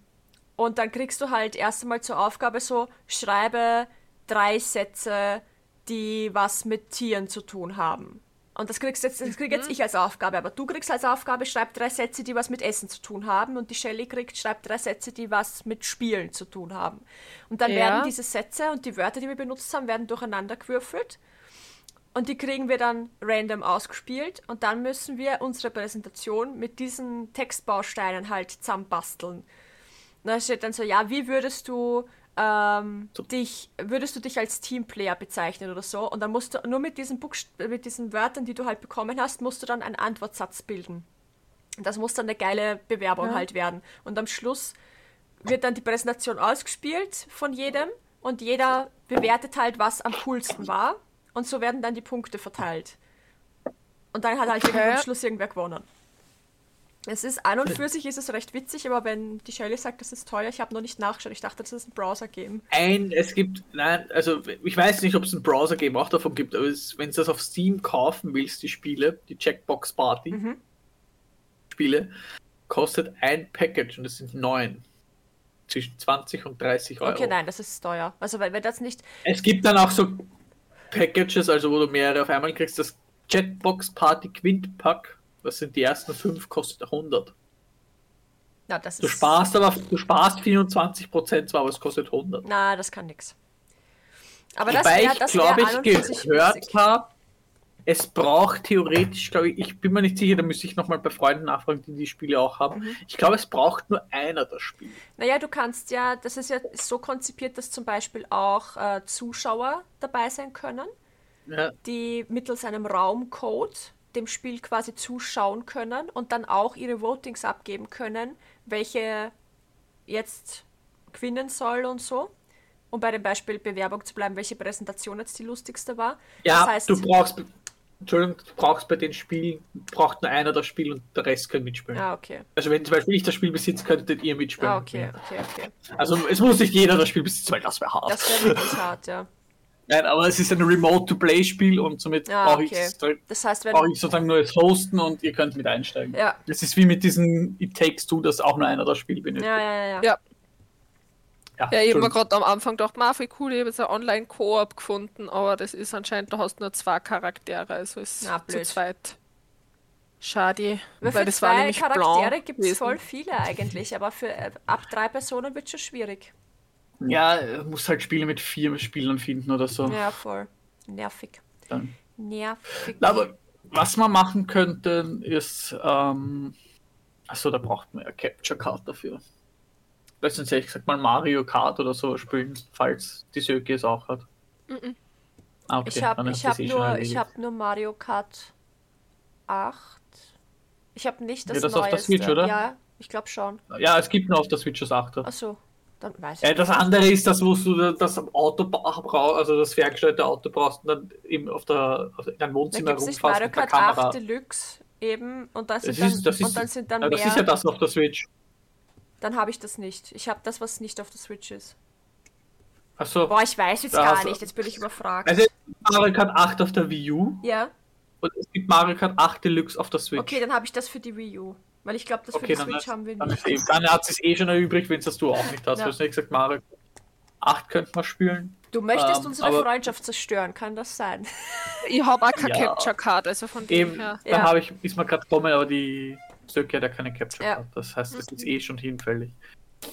und dann kriegst du halt erst einmal zur Aufgabe so, schreibe drei Sätze, die was mit Tieren zu tun haben. Und das kriegst jetzt, das krieg jetzt ich als Aufgabe, aber du kriegst als Aufgabe, schreib drei Sätze, die was mit Essen zu tun haben. Und die Shelley kriegt, schreib drei Sätze, die was mit Spielen zu tun haben. Und dann Ja. werden diese Sätze und die Wörter, die wir benutzt haben, werden durcheinander gewürfelt. Und die kriegen wir dann random ausgespielt und dann müssen wir unsere Präsentation mit diesen Textbausteinen halt zusammenbasteln. Und da steht dann so, ja, wie würdest du ähm, So. dich, würdest du dich als Teamplayer bezeichnen oder so? Und dann musst du nur mit diesen, Buchst mit diesen Wörtern, die du halt bekommen hast, musst du dann einen Antwortsatz bilden. Und das muss dann eine geile Bewerbung Ja. halt werden. Und am Schluss wird dann die Präsentation ausgespielt von jedem und jeder bewertet halt, was am coolsten war. Und so werden dann die Punkte verteilt. Und dann hat halt Okay. am Schluss irgendwer gewonnen. Es ist an und für sich ist es recht witzig, aber wenn die Shelley sagt, das ist teuer, ich habe noch nicht nachgeschaut. Ich dachte, das ist ein Browser-Game. Ein, es gibt, nein, also ich weiß nicht, ob es ein Browser-Game auch davon gibt, aber es, wenn du das auf Steam kaufen willst, die Spiele, die Checkbox Party Mhm. Spiele, kostet ein Package und es sind neun. Zwischen 20 und 30 Euro. Okay, nein, das ist teuer. Also wenn, wenn das nicht. Es gibt dann auch so Packages, also wo du mehrere auf einmal kriegst. Das Jetbox Party Quint Pack, das sind die ersten fünf, kostet 100. Na, das Du ist. sparst aber, du sparst 24% zwar, aber es kostet 100. Na, das kann nix. Aber das Wobei ich das wär glaube, ich gehört habe, es braucht theoretisch, glaube ich, ich bin mir nicht sicher, da müsste ich nochmal bei Freunden nachfragen, die die Spiele auch haben. Mhm. Ich glaube, es braucht nur einer das Spiel. Naja, du kannst ja, das ist ja so konzipiert, dass zum Beispiel auch äh, Zuschauer dabei sein können, Ja, die mittels einem Raumcode dem Spiel quasi zuschauen können und dann auch ihre Votings abgeben können, welche jetzt gewinnen soll und so. Um bei dem Beispiel Bewerbung zu bleiben, welche Präsentation jetzt die lustigste war. ja das heißt, du brauchst, Entschuldigung, du brauchst bei den Spielen, braucht nur einer das Spiel und der Rest kann mitspielen. Ah, okay. Also wenn zum Beispiel ich das Spiel besitze, könntet ihr mitspielen. Ah, okay, okay, okay. Also es muss nicht jeder das Spiel besitzen, weil das wäre hart. Das wäre wirklich hart, ja. Nein, aber es ist ein Remote-to-Play-Spiel und somit Ah, brauche okay. ich Das heißt, brauche ich sozusagen nur das Hosten und ihr könnt mit einsteigen. Ja. Das ist wie mit diesem It Takes Two, dass auch nur einer das Spiel benötigt. Ja, ja, ja, ja. Ja. Ja, ich habe mir gerade am Anfang gedacht, ma, cool, ich habe jetzt ein Online-Koop gefunden, aber das ist anscheinend, du hast nur zwei Charaktere, also ist Na, zu zweit. Schade, Weil weil für das war zwei nämlich Charaktere gibt es voll viele eigentlich, aber für äh, ab drei Personen wird schon schwierig. Ja, er muss halt Spiele mit vier Spielern finden oder so. Ja, voll. Nervig. Dann. Nervig. Aber was man machen könnte, ist, ähm, achso, da braucht man ja Capture Card dafür. Weil sonst hätte ich gesagt, mal Mario Kart oder so spielen, falls die Söke es auch hat. Mhm. Ah, okay, ich habe ich hab eh nur, ich hab nur Mario Kart 8. Ich habe nicht das Ja, das auf der neueste. Switch, oder? Ja, ich glaube schon. Ja, es gibt nur auf der Switch das 8. Achso, dann weiß ich. das andere ist das, wo du das Auto brauchst, also das ferngesteuerte Auto brauchst und dann eben auf der also in deinem Da Wohnzimmer rumfährst Mario mit der Kart Kamera. 8 Deluxe eben und dann sind, Das ist, dann, das ist, und dann sind dann ja, das mehr. ist ja das auf der Switch. Dann habe ich das nicht. Ich habe das, was nicht auf der Switch ist. Achso, Boah, ich weiß jetzt Ja, gar also- nicht. Jetzt bin ich überfragt. also Mario Kart 8 auf der Wii U ja, und es gibt Mario Kart 8 Deluxe auf der Switch. okay, dann habe ich das für die Wii U. Weil ich glaube, das für Okay, die dann, Switch ist, haben wir dann, nicht. ist eh, dann hat es eh schon erübrigt, wenn es du auch nicht hast. Ja. Du hast nicht gesagt, Mario 8 könnte man spielen. Du möchtest Ähm, unsere aber- Freundschaft zerstören, kann das sein? Ich habe auch keine Ja. Capture Card, also von dem Eben, her. da Ja. habe ich, ist mir gerade gekommen, aber die Söcke hat ja keine Capture Ja. Card. Das heißt, das ist eh schon hinfällig.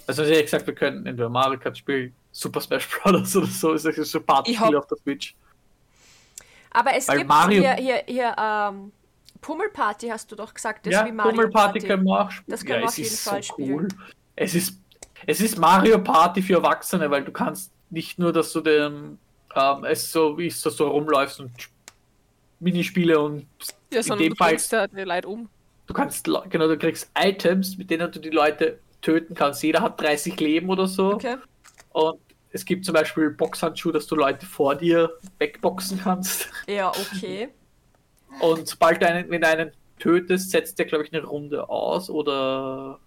Also ich hätte gesagt, wir könnten entweder Mario Kart spielen, Super Smash Bros. oder so, ist das so ein Partyspiel auf der Switch. Aber es Weil gibt Mario- hier, hier, hier ähm, Pummelparty, hast du doch gesagt. Das ja, ist wie Mario Pummel Party Party. können wir auch spielen. Das können ja, wir es auf jeden ist Fall so spielen. cool. Es ist, es ist Mario Party für Erwachsene, weil du kannst nicht nur, dass du den, ähm, es so wie es so, so rumläufst und Minispiele und Ja, in sondern dem du Fall bringst ja die Leute um. du kannst, genau, du kriegst Items, mit denen du die Leute töten kannst. Jeder hat 30 Leben oder so. Okay. Und es gibt zum Beispiel Boxhandschuhe, dass du Leute vor dir wegboxen kannst. Ja, okay. Und sobald du einen, wenn du einen tötest, setzt der, glaube ich, eine Runde aus oder.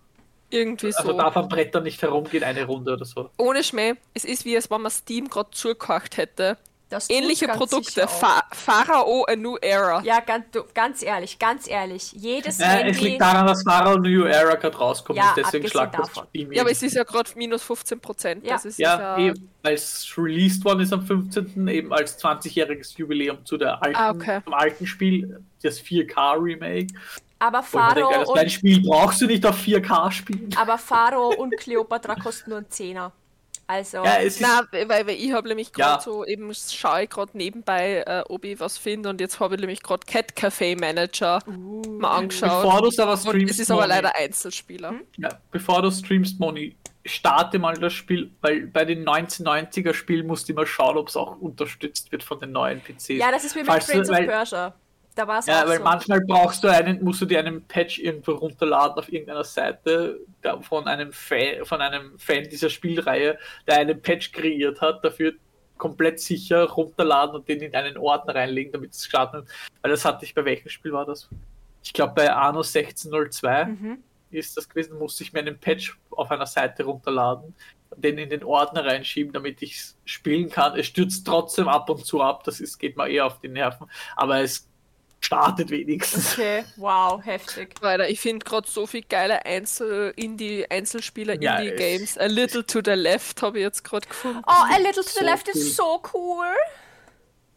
Irgendwie so. Also darf am Bretter nicht herumgehen, eine Runde oder so. Ohne Schmäh, es ist wie als wenn man Steam gerade zugekocht hätte. Ähnliche ganz Produkte. Fa Pharao A New Era. Ja, ganz, du, ganz ehrlich, ganz ehrlich. Jedes Äh, es Handy. liegt daran, dass Pharaoh New Era gerade rauskommt, Ja, ist deswegen abgesehen schlag das Ja, aber es ist ja gerade minus 15 Prozent. Ja. Das ist Ja, ja, eben, weil es released worden ist am 15. eben als 20-jähriges Jubiläum zu der alten, Ah, okay. zum alten Spiel, das 4K-Remake. aber Pharaoh das dein und, Spiel brauchst du nicht auf 4K spielen. aber Pharaoh und Cleopatra kosten nur einen Zehner. Also, Ja, es ist, Na, weil, weil ich habe nämlich gerade Ja. so eben schaue ich gerade nebenbei, äh, ob ich was finde und jetzt habe ich nämlich gerade Cat Café Manager mal angeschaut. bevor du es aber streamst, es ist aber Moni, leider Einzelspieler. ja, bevor du streamst, Moni, starte mal das Spiel, weil bei den 1990er Spielen musst du immer schauen, ob es auch unterstützt wird von den neuen PCs. ja, das ist wie du- Prince of Persia. Da war es Ja, weil so. manchmal brauchst du einen, musst du dir einen Patch irgendwo runterladen auf irgendeiner Seite von einem Fan, von einem Fan dieser Spielreihe, der einen Patch kreiert hat, dafür komplett sicher runterladen und den in einen Ordner reinlegen, damit es startet. Weil das hatte ich bei welchem Spiel war das? Ich glaube bei Anno 1602 Mhm. ist das gewesen, musste ich mir einen Patch auf einer Seite runterladen, den in den Ordner reinschieben, damit ich es spielen kann. Es stürzt trotzdem ab und zu ab, das ist, geht mir eher auf die Nerven, aber es startet wenigstens. Okay, wow, heftig. Weiter, ich finde gerade so viel geile Einzel Indie Einzelspieler Ja, Indie es- Games. A Little to the Left habe ich jetzt gerade gefunden. Oh, A Little to the So Left cool. ist so cool.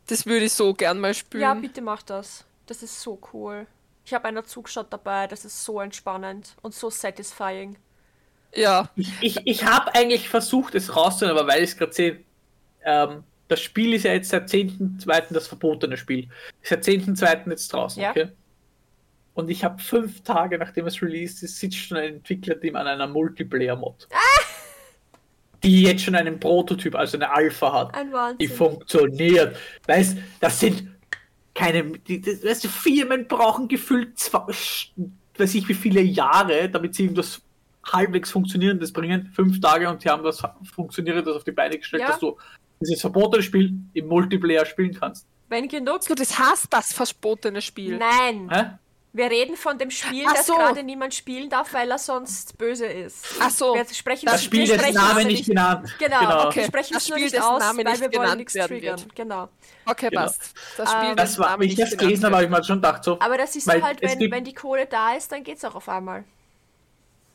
Das würde ich so gern mal spielen. Ja, bitte mach das. Das ist so cool. Ich habe einen Zugshot dabei, das ist so entspannend und so satisfying. ja. Ich, ich, ich habe eigentlich versucht, es rauszuholen, aber weil ich es gerade sehe, ähm, das Spiel ist ja jetzt seit 10.2. das verbotene Spiel. Ist seit 10.2. jetzt draußen, Ja. okay? Und ich habe fünf Tage nachdem es released ist, sitzt schon ein Entwicklerteam an einer Multiplayer-Mod. Die jetzt schon einen Prototyp, also eine Alpha hat. Ein Die Wahnsinn. funktioniert. Weißt, das sind keine, die, die, weißt du, Firmen brauchen gefühlt zwei, weiß ich wie viele Jahre, damit sie irgendwas halbwegs Funktionierendes bringen. Fünf Tage und sie haben was Funktionierendes auf die Beine gestellt, Ja. dass du dieses verbotene Spiel im Multiplayer spielen kannst. Wenn genug. So, das heißt das verbotene Spiel. Nein, Hä? wir reden von dem Spiel, Ach das so. gerade niemand spielen darf, weil er sonst böse ist. Ach so. Wir sprechen Das wir Spiel, dessen Name es nicht genannt. Genau, Genau. wir sprechen Das es nur Spiel, nicht aus, Name weil nicht wir wollen genannt nichts werden triggern. wird. Genau. Okay, Genau. passt. Das Spiel, Ähm, Das war, Name ich nicht das gelesen habe, habe ich mir schon gedacht, so. Aber das ist halt, wenn, wenn die Kohle da ist, dann geht's auch auf einmal.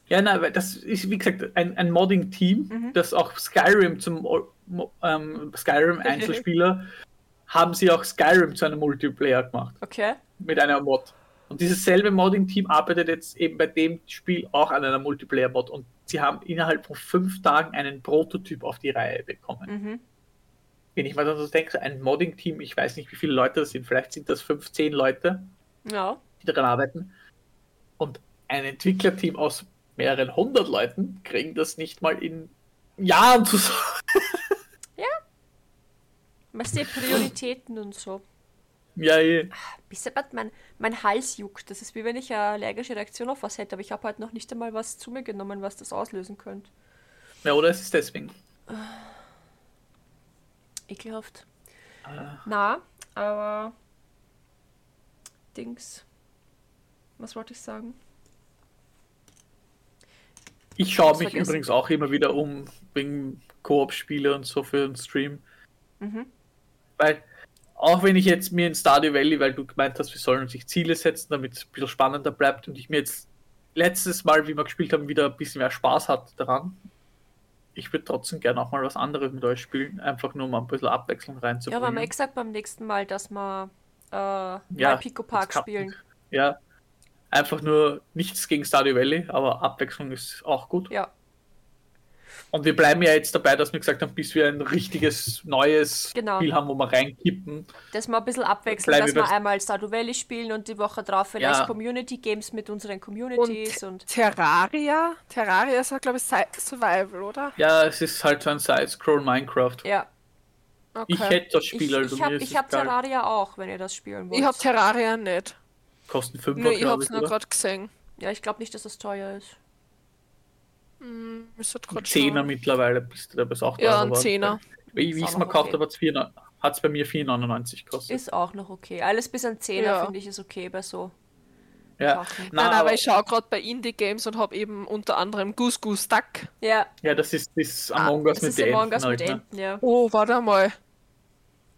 Ja, nein, weil das ist, wie gesagt, ein, ein Modding-Team, Mhm. das auch Skyrim zum Mo- ähm, Skyrim-Einzelspieler haben sie auch Skyrim zu einem Multiplayer gemacht. Okay. mit einer Mod. Und dieses selbe Modding-Team arbeitet jetzt eben bei dem Spiel auch an einer Multiplayer-Mod und sie haben innerhalb von fünf Tagen einen Prototyp auf die Reihe bekommen. Mhm. Wenn ich mal so denke, ein Modding-Team, ich weiß nicht, wie viele Leute das sind, vielleicht sind das 15 Leute, Ja. die daran arbeiten. Und ein Entwicklerteam aus mehreren hundert Leuten kriegen das nicht mal in Jahren zusammen. Was die Prioritäten und so. Ja, eh. Bisschen, mein, mein Hals juckt. Das ist wie wenn ich eine allergische Reaktion auf was hätte, aber ich habe halt noch nicht einmal was zu mir genommen, was das auslösen könnte. ja, oder es ist deswegen. Ekelhaft. Äh, Na, aber. Dings. Was wollte ich sagen? Ich schaue mich vergessen. übrigens auch immer wieder um wegen Koop-Spiele und so für den Stream. Mhm. Weil, auch wenn ich jetzt mir in Stardew Valley, weil du gemeint hast, wir sollen sich Ziele setzen, damit es ein bisschen spannender bleibt und ich mir jetzt letztes Mal, wie wir gespielt haben, wieder ein bisschen mehr Spaß hat daran. Ich würde trotzdem gerne auch mal was anderes mit euch spielen, einfach nur mal ein bisschen Abwechslung Ja, wir haben reinzubringen. ja gesagt beim nächsten Mal, dass wir äh, Ja, Pico Park spielen. Ja, einfach nur nichts gegen Stardew Valley, aber Abwechslung ist auch gut. Ja, Und wir bleiben ja jetzt dabei, dass wir gesagt haben, bis wir ein richtiges neues Genau. Spiel haben, wo wir reinkippen. dass wir ein bisschen abwechseln, dass wir bei- einmal Stardew Valley spielen und die Woche drauf vielleicht Ja. Community Games mit unseren Communities und, Terraria? Terraria ist ja, glaube ich, Survival, oder? Ja, es ist halt so ein Side-Scroll Minecraft. ja. Okay. Ich hätte das Ich, Spiel, also ich mir habe ist ich hab egal. Terraria auch, wenn ihr das spielen wollt. Ich hab Terraria nicht. Kosten 5 Nur ich hab's ich, nur gerade gesehen. ja, ich glaube nicht, dass das teuer ist. Hm, sollte grad Zehner mittlerweile bist du, da bist auch Ja, teurer ein. Zehner. Wie ich es noch gekauft okay. habe, hat es bei mir 4,99 gekostet. Ist auch noch okay. Alles bis an 10er Ja. finde ich ist okay bei so ja. Sachen. Na, Nein, aber aber, ich schaue gerade bei Indie-Games und habe eben unter anderem Goose Goose Duck. Ja, ja, das ist das Among Us das mit ist den Among Us Enten mit halt, ne? Enten, ja. Oh, warte mal.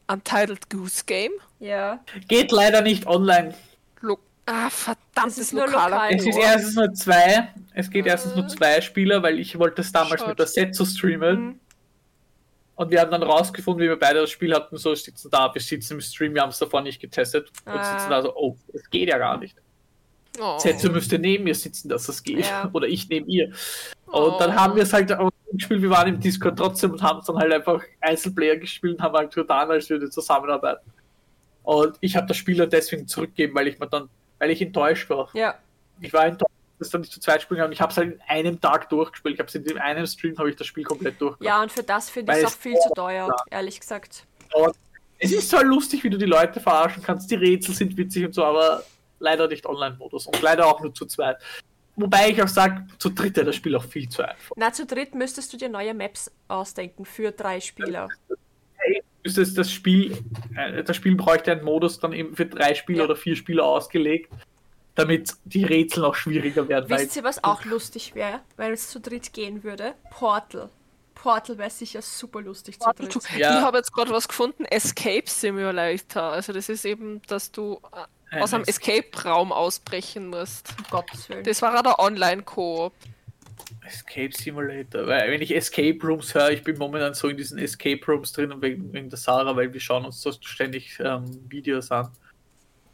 Untitled Goose Game? Ja, Geht leider nicht online. Lo ah, verdammt, Das ist das nur lokaler lokal. Es ist erstens nur zwei. Es geht erstens nur zwei Spieler, weil ich wollte es damals Schade. mit der Set zu streamen. Mhm. Und wir haben dann rausgefunden, wie wir beide das Spiel hatten, so sitzen da, wir sitzen im Stream, wir haben es davor nicht getestet und Ah. sitzen da so, oh, das geht ja gar nicht. Oh. Zetsu müsste neben mir sitzen, dass das geht. Ja. Oder ich neben ihr. Und Oh. dann haben wir es halt gespielt, wir waren im Discord trotzdem und haben es dann halt einfach Einzelplayer gespielt und haben halt getan, als würde zusammenarbeiten. Und ich habe das Spiel dann deswegen zurückgegeben, weil ich mir dann, weil ich enttäuscht war. ja. Ich war enttäuscht, dass dann nicht zu zweit spielen kann. Und ich habe es halt in einem Tag durchgespielt. Ich habe es in dem einen Stream habe ich das Spiel komplett durchgespielt. Ja, und für das finde ich es auch viel zu teuer, ehrlich gesagt. Es ist zwar lustig, wie du die Leute verarschen kannst, die Rätsel sind witzig und so, aber leider nicht Online-Modus und leider auch nur zu zweit. Wobei ich auch sage, zu dritt ist das Spiel auch viel zu einfach. Na, zu dritt müsstest du dir neue Maps ausdenken für drei Spieler. Ist das, das Spiel, äh, das Spiel bräuchte einen Modus dann eben für drei Spieler Ja. oder vier Spieler ausgelegt, damit die Rätsel noch schwieriger werden. Weil Wisst ihr, was auch lustig wäre, wenn es zu dritt gehen würde? Portal. Portal wäre sicher super lustig zu dritt. Ja. Ich habe jetzt gerade was gefunden, Escape Simulator. Also das ist eben, dass du äh, aus einem Ein Escape-Raum ausbrechen musst. Um Gottes Willen. Das war der Online-Koop. Escape Simulator. Weil wenn ich Escape Rooms höre, ich bin momentan so in diesen Escape Rooms drin und wegen, wegen der Sarah, weil wir schauen uns so ständig ähm, Videos an.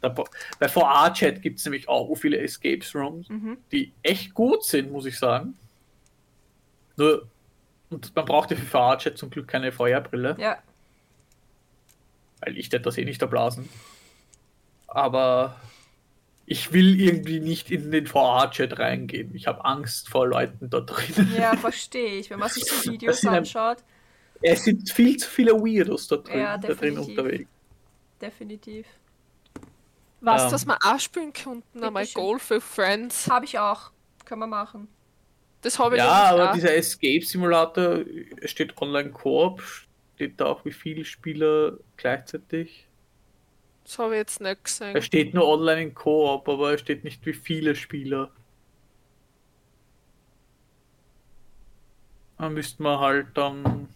Da, bei VR-Chat gibt es nämlich auch viele Escapes Rooms, Mhm. die echt gut sind, muss ich sagen. Nur, und man braucht ja für VR-Chat zum Glück keine VR-Brille, Ja, weil ich das eh nicht erblasen. Aber ich will irgendwie nicht in den VR-Chat reingehen. Ich habe Angst vor Leuten da drin. ja, verstehe ich. Wenn man sich so Videos anschaut, Es sind viel zu viele Weirdos da drin, Ja, da drin unterwegs. definitiv. Was, Ähm. dass wir auch spielen könnten, einmal. Golf with Friends. Habe ich auch. Können wir machen. Das habe ich Ja, aber auch. dieser Escape Simulator es steht online Koop, steht da auch wie viele Spieler gleichzeitig. Das habe ich jetzt nicht gesehen. Er steht nur online in Koop, aber es steht nicht wie viele Spieler. Dann müsste man halt dann.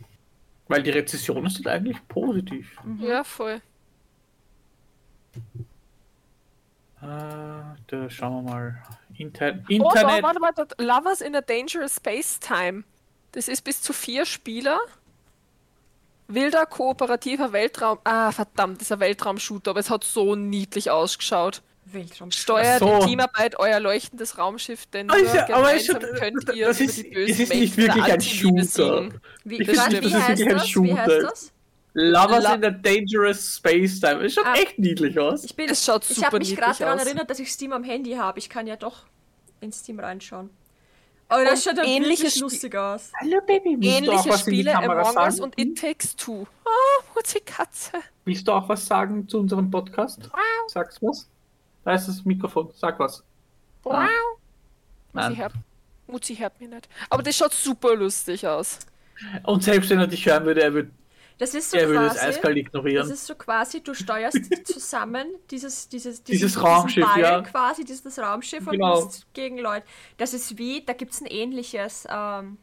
Weil die Rezessionen sind eigentlich positiv. Ja, voll. Äh, da schauen wir mal. Inter Oh, Internet. da, warte, warte, Lovers in a Dangerous Space Time. Das ist bis zu vier Spieler. Wilder kooperativer Weltraum. Ah, verdammt, dieser Weltraum-Shooter, aber es hat so niedlich ausgeschaut. Weltraum. Steuert so. in Teamarbeit euer leuchtendes Raumschiff, denn Ah, nur ist aber ist gemeinsam schon- könnt das ihr ist- über die bösen es ist nicht wirklich ein Shooter. Wie, Ich finde, das ist wirklich ein das? Wie heißt Shooter. das? Lovers La- in a Dangerous Space Time. Es schaut Ah. echt niedlich aus. Ich, bin, Es schaut ich super habe mich gerade daran erinnert, dass ich Steam am Handy habe. Ich kann ja doch in Steam reinschauen. Aber das Und schaut ja ähnliche lustig aus. Hallo Baby. Ähnliche was in die Spiele Among Us und It Takes Two. Oh, Mutzi Katze. Willst du auch was sagen zu unserem Podcast? Sag's was. Da ist das Mikrofon. Sag was. Ah. Mutzi hört, Mutzi hört mich nicht. Aber das schaut super lustig aus. Und selbst wenn er dich hören würde, er würde, Das ist so er würde es quasi. eiskalt Das ignorieren. ist so quasi, du steuerst zusammen dieses, dieses, Dieses diesen Raumschiff, Ball ja. quasi, dieses Raumschiff Genau. und musst gegen Leute. Das ist wie, da gibt es ein ähnliches. Ähm,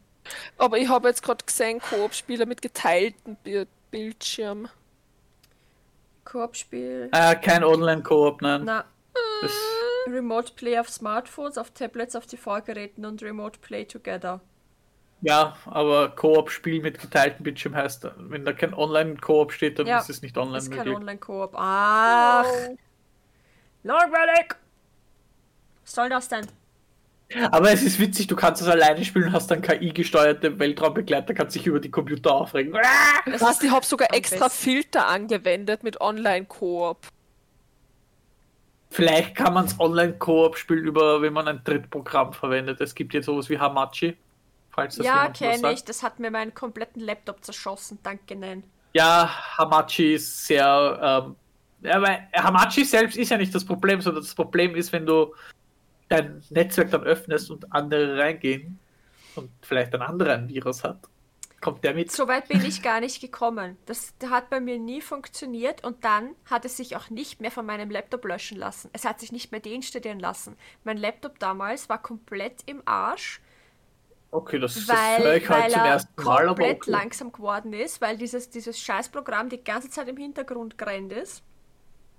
Aber ich habe jetzt gerade gesehen, Koop-Spieler mit geteiltem Bi- Bildschirm. Koop-Spiel. Äh, kein Online-Koop, nein. Na, Das, Remote Play auf Smartphones, auf Tablets, auf TV-Geräten und Remote Play Together. Ja, aber Koop-Spiel mit geteiltem Bildschirm heißt, wenn da kein Online-Koop steht, dann Ja, ist es nicht online ist kein möglich. Online-Koop. Ach, langweilig! Was soll das denn? Aber es ist witzig, du kannst es alleine spielen, hast dann KI-gesteuerte Weltraumbegleiter, kannst dich über die Computer aufregen. Was, ist ich habe sogar extra besten. Filter angewendet mit Online-Koop. Vielleicht kann man es Online-Koop spielen, über, wenn man ein Drittprogramm verwendet. Es gibt jetzt sowas wie Hamachi, falls das Ja, kenne ich. Das hat mir meinen kompletten Laptop zerschossen. Danke, nein. Ja, Hamachi ist sehr. Ähm, weil Hamachi selbst ist ja nicht das Problem, sondern das Problem ist, wenn du dein Netzwerk dann öffnest und andere reingehen und vielleicht ein anderer ein Virus hat, kommt der mit. So weit bin ich gar nicht gekommen. Das hat bei mir nie funktioniert und dann hat es sich auch nicht mehr von meinem Laptop löschen lassen. Es hat sich nicht mehr deinstallieren lassen. Mein Laptop damals war komplett im Arsch, Okay, das, das höre weil, ich heute weil zum er ersten Mal, aber komplett okay. langsam geworden ist, weil dieses, dieses Scheißprogramm die ganze Zeit im Hintergrund gerannt ist.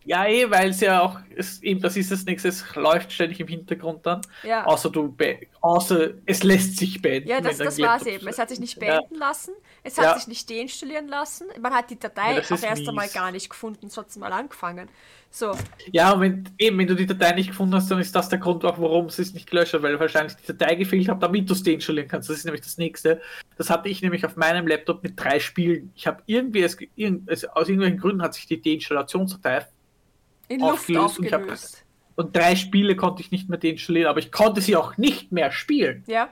Ja, eh, weil es ja auch, es, eben, das ist das nächste, es läuft ständig im Hintergrund dann. Ja. Außer du, außer es lässt sich beenden. Ja, das, das war es eben. Es hat sich nicht Ja. beenden lassen, es hat Ja. sich nicht deinstallieren lassen. Man hat die Datei Ja, auch ist erst einmal mies. gar nicht gefunden, so hat es mal angefangen. So, Ja, und wenn, eben, wenn du die Datei nicht gefunden hast, dann ist das der Grund auch, warum es ist nicht gelöscht hat, weil wahrscheinlich die Datei gefehlt hat, damit du es deinstallieren kannst. Das ist nämlich das nächste. Das hatte ich nämlich auf meinem Laptop mit drei Spielen. Ich habe irgendwie, es, irgend- es, aus irgendwelchen Gründen hat sich die Deinstallationsdatei in Luft Aufgelöst und ich hab- und drei Spiele konnte ich nicht mehr deinstallieren, aber ich konnte sie auch nicht mehr spielen. Ja.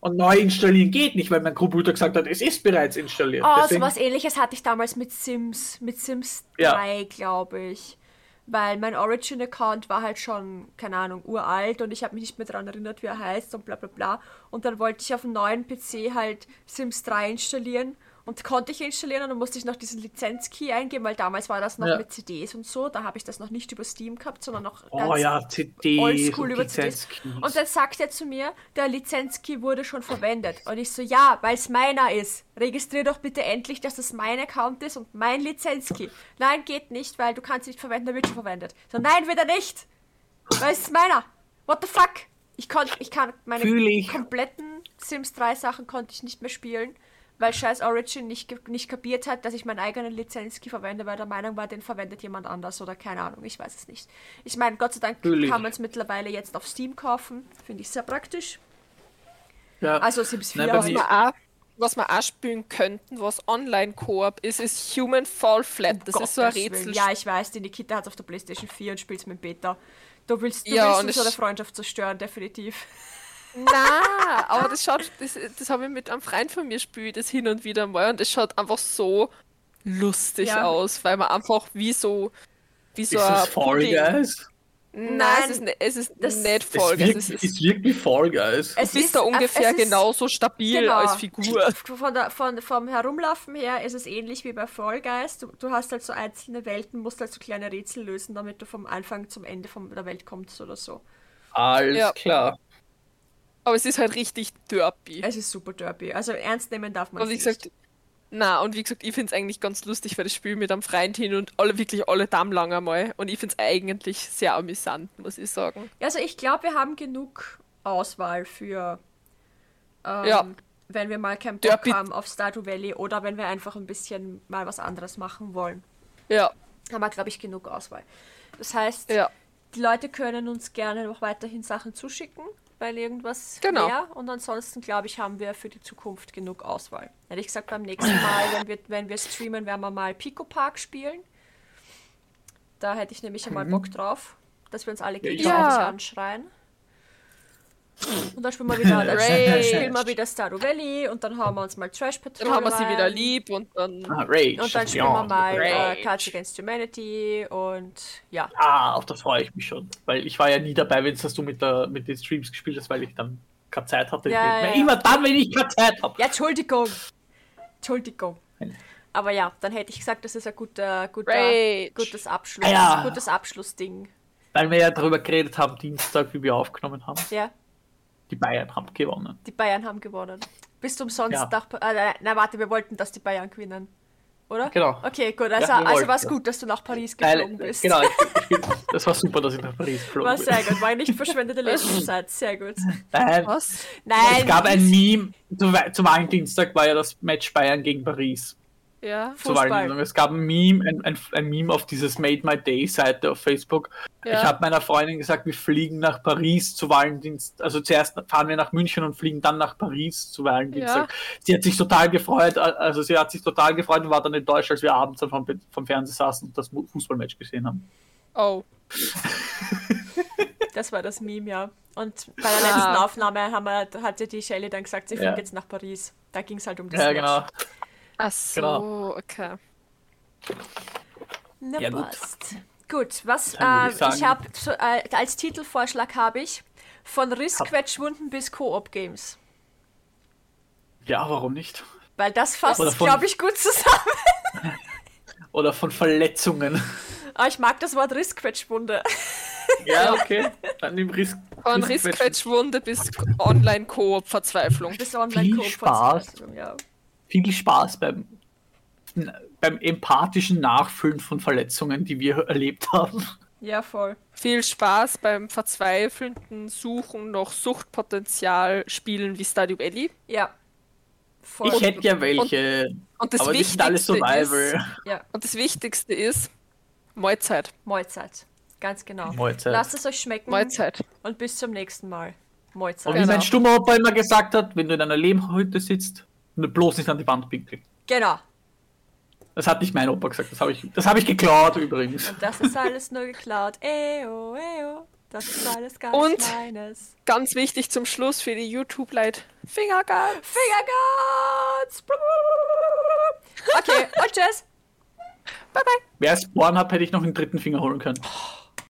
Und neu installieren geht nicht, weil mein Computer gesagt hat, es ist bereits installiert. Oh, Deswegen- sowas ähnliches hatte ich damals mit Sims, mit Sims Ja. 3, glaube ich. Weil mein Origin-Account war halt schon, keine Ahnung, uralt und ich habe mich nicht mehr daran erinnert, wie er heißt und bla bla bla. Und dann wollte ich auf dem neuen PC halt Sims 3 installieren und konnte ich installieren und dann musste ich noch diesen Lizenzkey eingeben, weil damals war das noch Ja. mit CDs und so. Da habe ich das noch nicht über Steam gehabt, sondern noch Oh ganz ja, CDs oldschool und über CDs. Und dann sagt er zu mir, der Lizenzkey wurde schon verwendet. Und ich so, ja, weil es meiner ist. Registrier doch bitte endlich, dass das mein Account ist und mein Lizenzkey. Nein, geht nicht, weil du kannst ihn nicht verwenden, der wird schon verwendet. So, nein, wird er nicht. Weil es ist meiner. What the fuck? Ich konnte, ich kann meine ich. kompletten Sims 3 Sachen konnte ich nicht mehr spielen, weil scheiß Origin nicht, nicht kapiert hat, dass ich meinen eigenen Lizenzkey verwende, weil der Meinung war, den verwendet jemand anders oder keine Ahnung, ich weiß es nicht. Ich meine, Gott sei Dank Fühl ich. kann man es mittlerweile jetzt auf Steam kaufen, finde ich sehr praktisch. ja. Also Sims 4 Nein, Was mir- wir auch, was wir auch spielen könnten, was Online-Koop ist, ist Human Fall Flat. Das ist so ein Gottes. Rätsel. Ja, ich weiß, die Nikita hat auf der Playstation 4 und spielt mit Beta. Du willst, du Ja, willst und uns so es- eine Freundschaft zerstören, definitiv. Na, aber das schaut, das, das habe ich mit einem Freund von mir spielt, das hin und wieder mal und das schaut einfach so lustig Ja. aus, weil man einfach wie so wie so ist das ein Fall Pudding- Guys? Nein, Nein, es ist, ne- es ist das- nicht Es Fall Guys, wirkt, es ist, ist wirklich Fall Guys. Es du bist ist- da äh, ungefähr es ist- genauso stabil Genau. als Figur. Von der, von, vom Herumlaufen her ist es ähnlich wie bei Fall Guys. Du, du hast halt so einzelne Welten, musst halt so kleine Rätsel lösen, damit du vom Anfang zum Ende von der Welt kommst oder so. Alles Ja. klar. Aber es ist halt richtig derpy. Es ist super derby. Also ernst nehmen darf man es gesagt, nicht. na, und wie gesagt, ich finde es eigentlich ganz lustig, weil das Spiel mit einem Freund hin und alle wirklich alle Damm lang einmal. Und ich finde es eigentlich sehr amüsant, muss ich sagen. Also ich glaube, wir haben genug Auswahl für ähm, Ja. wenn wir mal keinen Bock Derby- haben auf Stardew Valley oder wenn wir einfach ein bisschen mal was anderes machen wollen. Ja, Haben wir, glaube ich, genug Auswahl. Das heißt, ja. die Leute können uns gerne noch weiterhin Sachen zuschicken, weil irgendwas Genau. mehr. Und ansonsten, glaube ich, haben wir für die Zukunft genug Auswahl. Hätte ich gesagt, beim nächsten Mal, wenn wir, wenn wir streamen, werden wir mal Pico Park spielen. Da hätte ich nämlich einmal Bock drauf, dass wir uns alle gegenseitig Ja. anschreien. Und dann spielen wir wieder, dann Rage. spielen wir wieder Stardew Valley und dann haben wir uns mal Trash Patrol. Dann haben wir sie wieder lieb und dann. Ah, Rage. Und dann spielen wir mal äh, Rage. Cards Against Humanity und ja. Ah, auf das freue ich mich schon. Weil ich war ja nie dabei, wenn es du mit, der, mit den Streams gespielt hast, weil ich dann keine Zeit hatte. Ja, ja. Immer dann, wenn ich keine Zeit habe. Ja, Entschuldigung. Entschuldigung. Aber ja, dann hätte ich gesagt, das ist ein guter, guter, Rage. gutes Abschluss, Ah, ja. gutes Abschlussding. Weil wir ja darüber geredet haben, Dienstag, wie wir aufgenommen haben. Ja, Die Bayern haben gewonnen. die Bayern haben gewonnen. Bist du umsonst Ja. nach. Äh, nein, warte, wir wollten, dass die Bayern gewinnen. oder? Genau. Okay, gut. Also, Ja, also war es gut, dass du nach Paris geflogen bist. genau, ich, ich, das war super, dass ich nach Paris geflogen War bin. sehr gut. War nicht verschwendete Lebenszeit. Sehr gut. Nein, Was? Nein. es gab ein Meme, zum, zum Valentinstag war ja das Match Bayern gegen Paris. Ja. Fußball. Es gab ein Meme, ein, ein, ein Meme auf dieses Made My Day Seite auf Facebook. Ja. Ich habe meiner Freundin gesagt, wir fliegen nach Paris zu Valentinstag. Also zuerst fahren wir nach München und fliegen dann nach Paris zu Valentinstag. Sie hat sich total gefreut, also sie hat sich total gefreut und war dann enttäuscht, als wir abends dann vom, vom Fernseher saßen und das Fußballmatch gesehen haben. Oh. Das war das Meme, ja. Und bei der Ah. letzten Aufnahme haben wir, hatte die Shelley dann gesagt, sie Ja. fliegt jetzt nach Paris. Da ging es halt um das Ja, Match. genau. Ach so, Genau. okay. Na Ja, gut. passt. Gut, was äh, ich ich, habe äh, als Titelvorschlag habe ich von Rissquetschwunden bis Koop-Games. Ja, warum nicht? Weil das fasst, glaube ich, gut zusammen. Oder von Verletzungen. Aber ich mag das Wort Rissquetschwunde. Ja, okay. Dann nimm Risk. Von Rissquetschwunde bis Online-Koop-Verzweiflung. bis online Viel Spaß. Ja. Viel Spaß beim, beim empathischen Nachfüllen von Verletzungen, die wir erlebt haben. ja, voll. Viel Spaß beim verzweifelnden Suchen nach Suchtpotenzial spielen wie Stardew Valley. Ja. Voll. Ich hätte ja welche, Und das aber die sind alle Wichtigste Survival. ist, ja, und das Wichtigste ist Mahlzeit. Mahlzeit. Ganz genau. Mahlzeit. Lasst es euch schmecken Mahlzeit. und bis zum nächsten Mal. Und Mahlzeit. wie Genau. mein stummer Opa immer gesagt hat, wenn du in einer Lehmhütte sitzt, bloß nicht an die Wand pinkeln. Genau. Das hat nicht mein Opa gesagt, das habe ich, das hab ich geklaut übrigens. Und das ist alles nur geklaut. Eo, eo. Das ist alles ganz Und- meines. Ganz wichtig zum Schluss für die YouTube-Leute. Fingerguns. Fingerguns! Okay, und tschüss. Bye bye. Wäre es Pornhub, hätte ich noch einen dritten Finger holen können.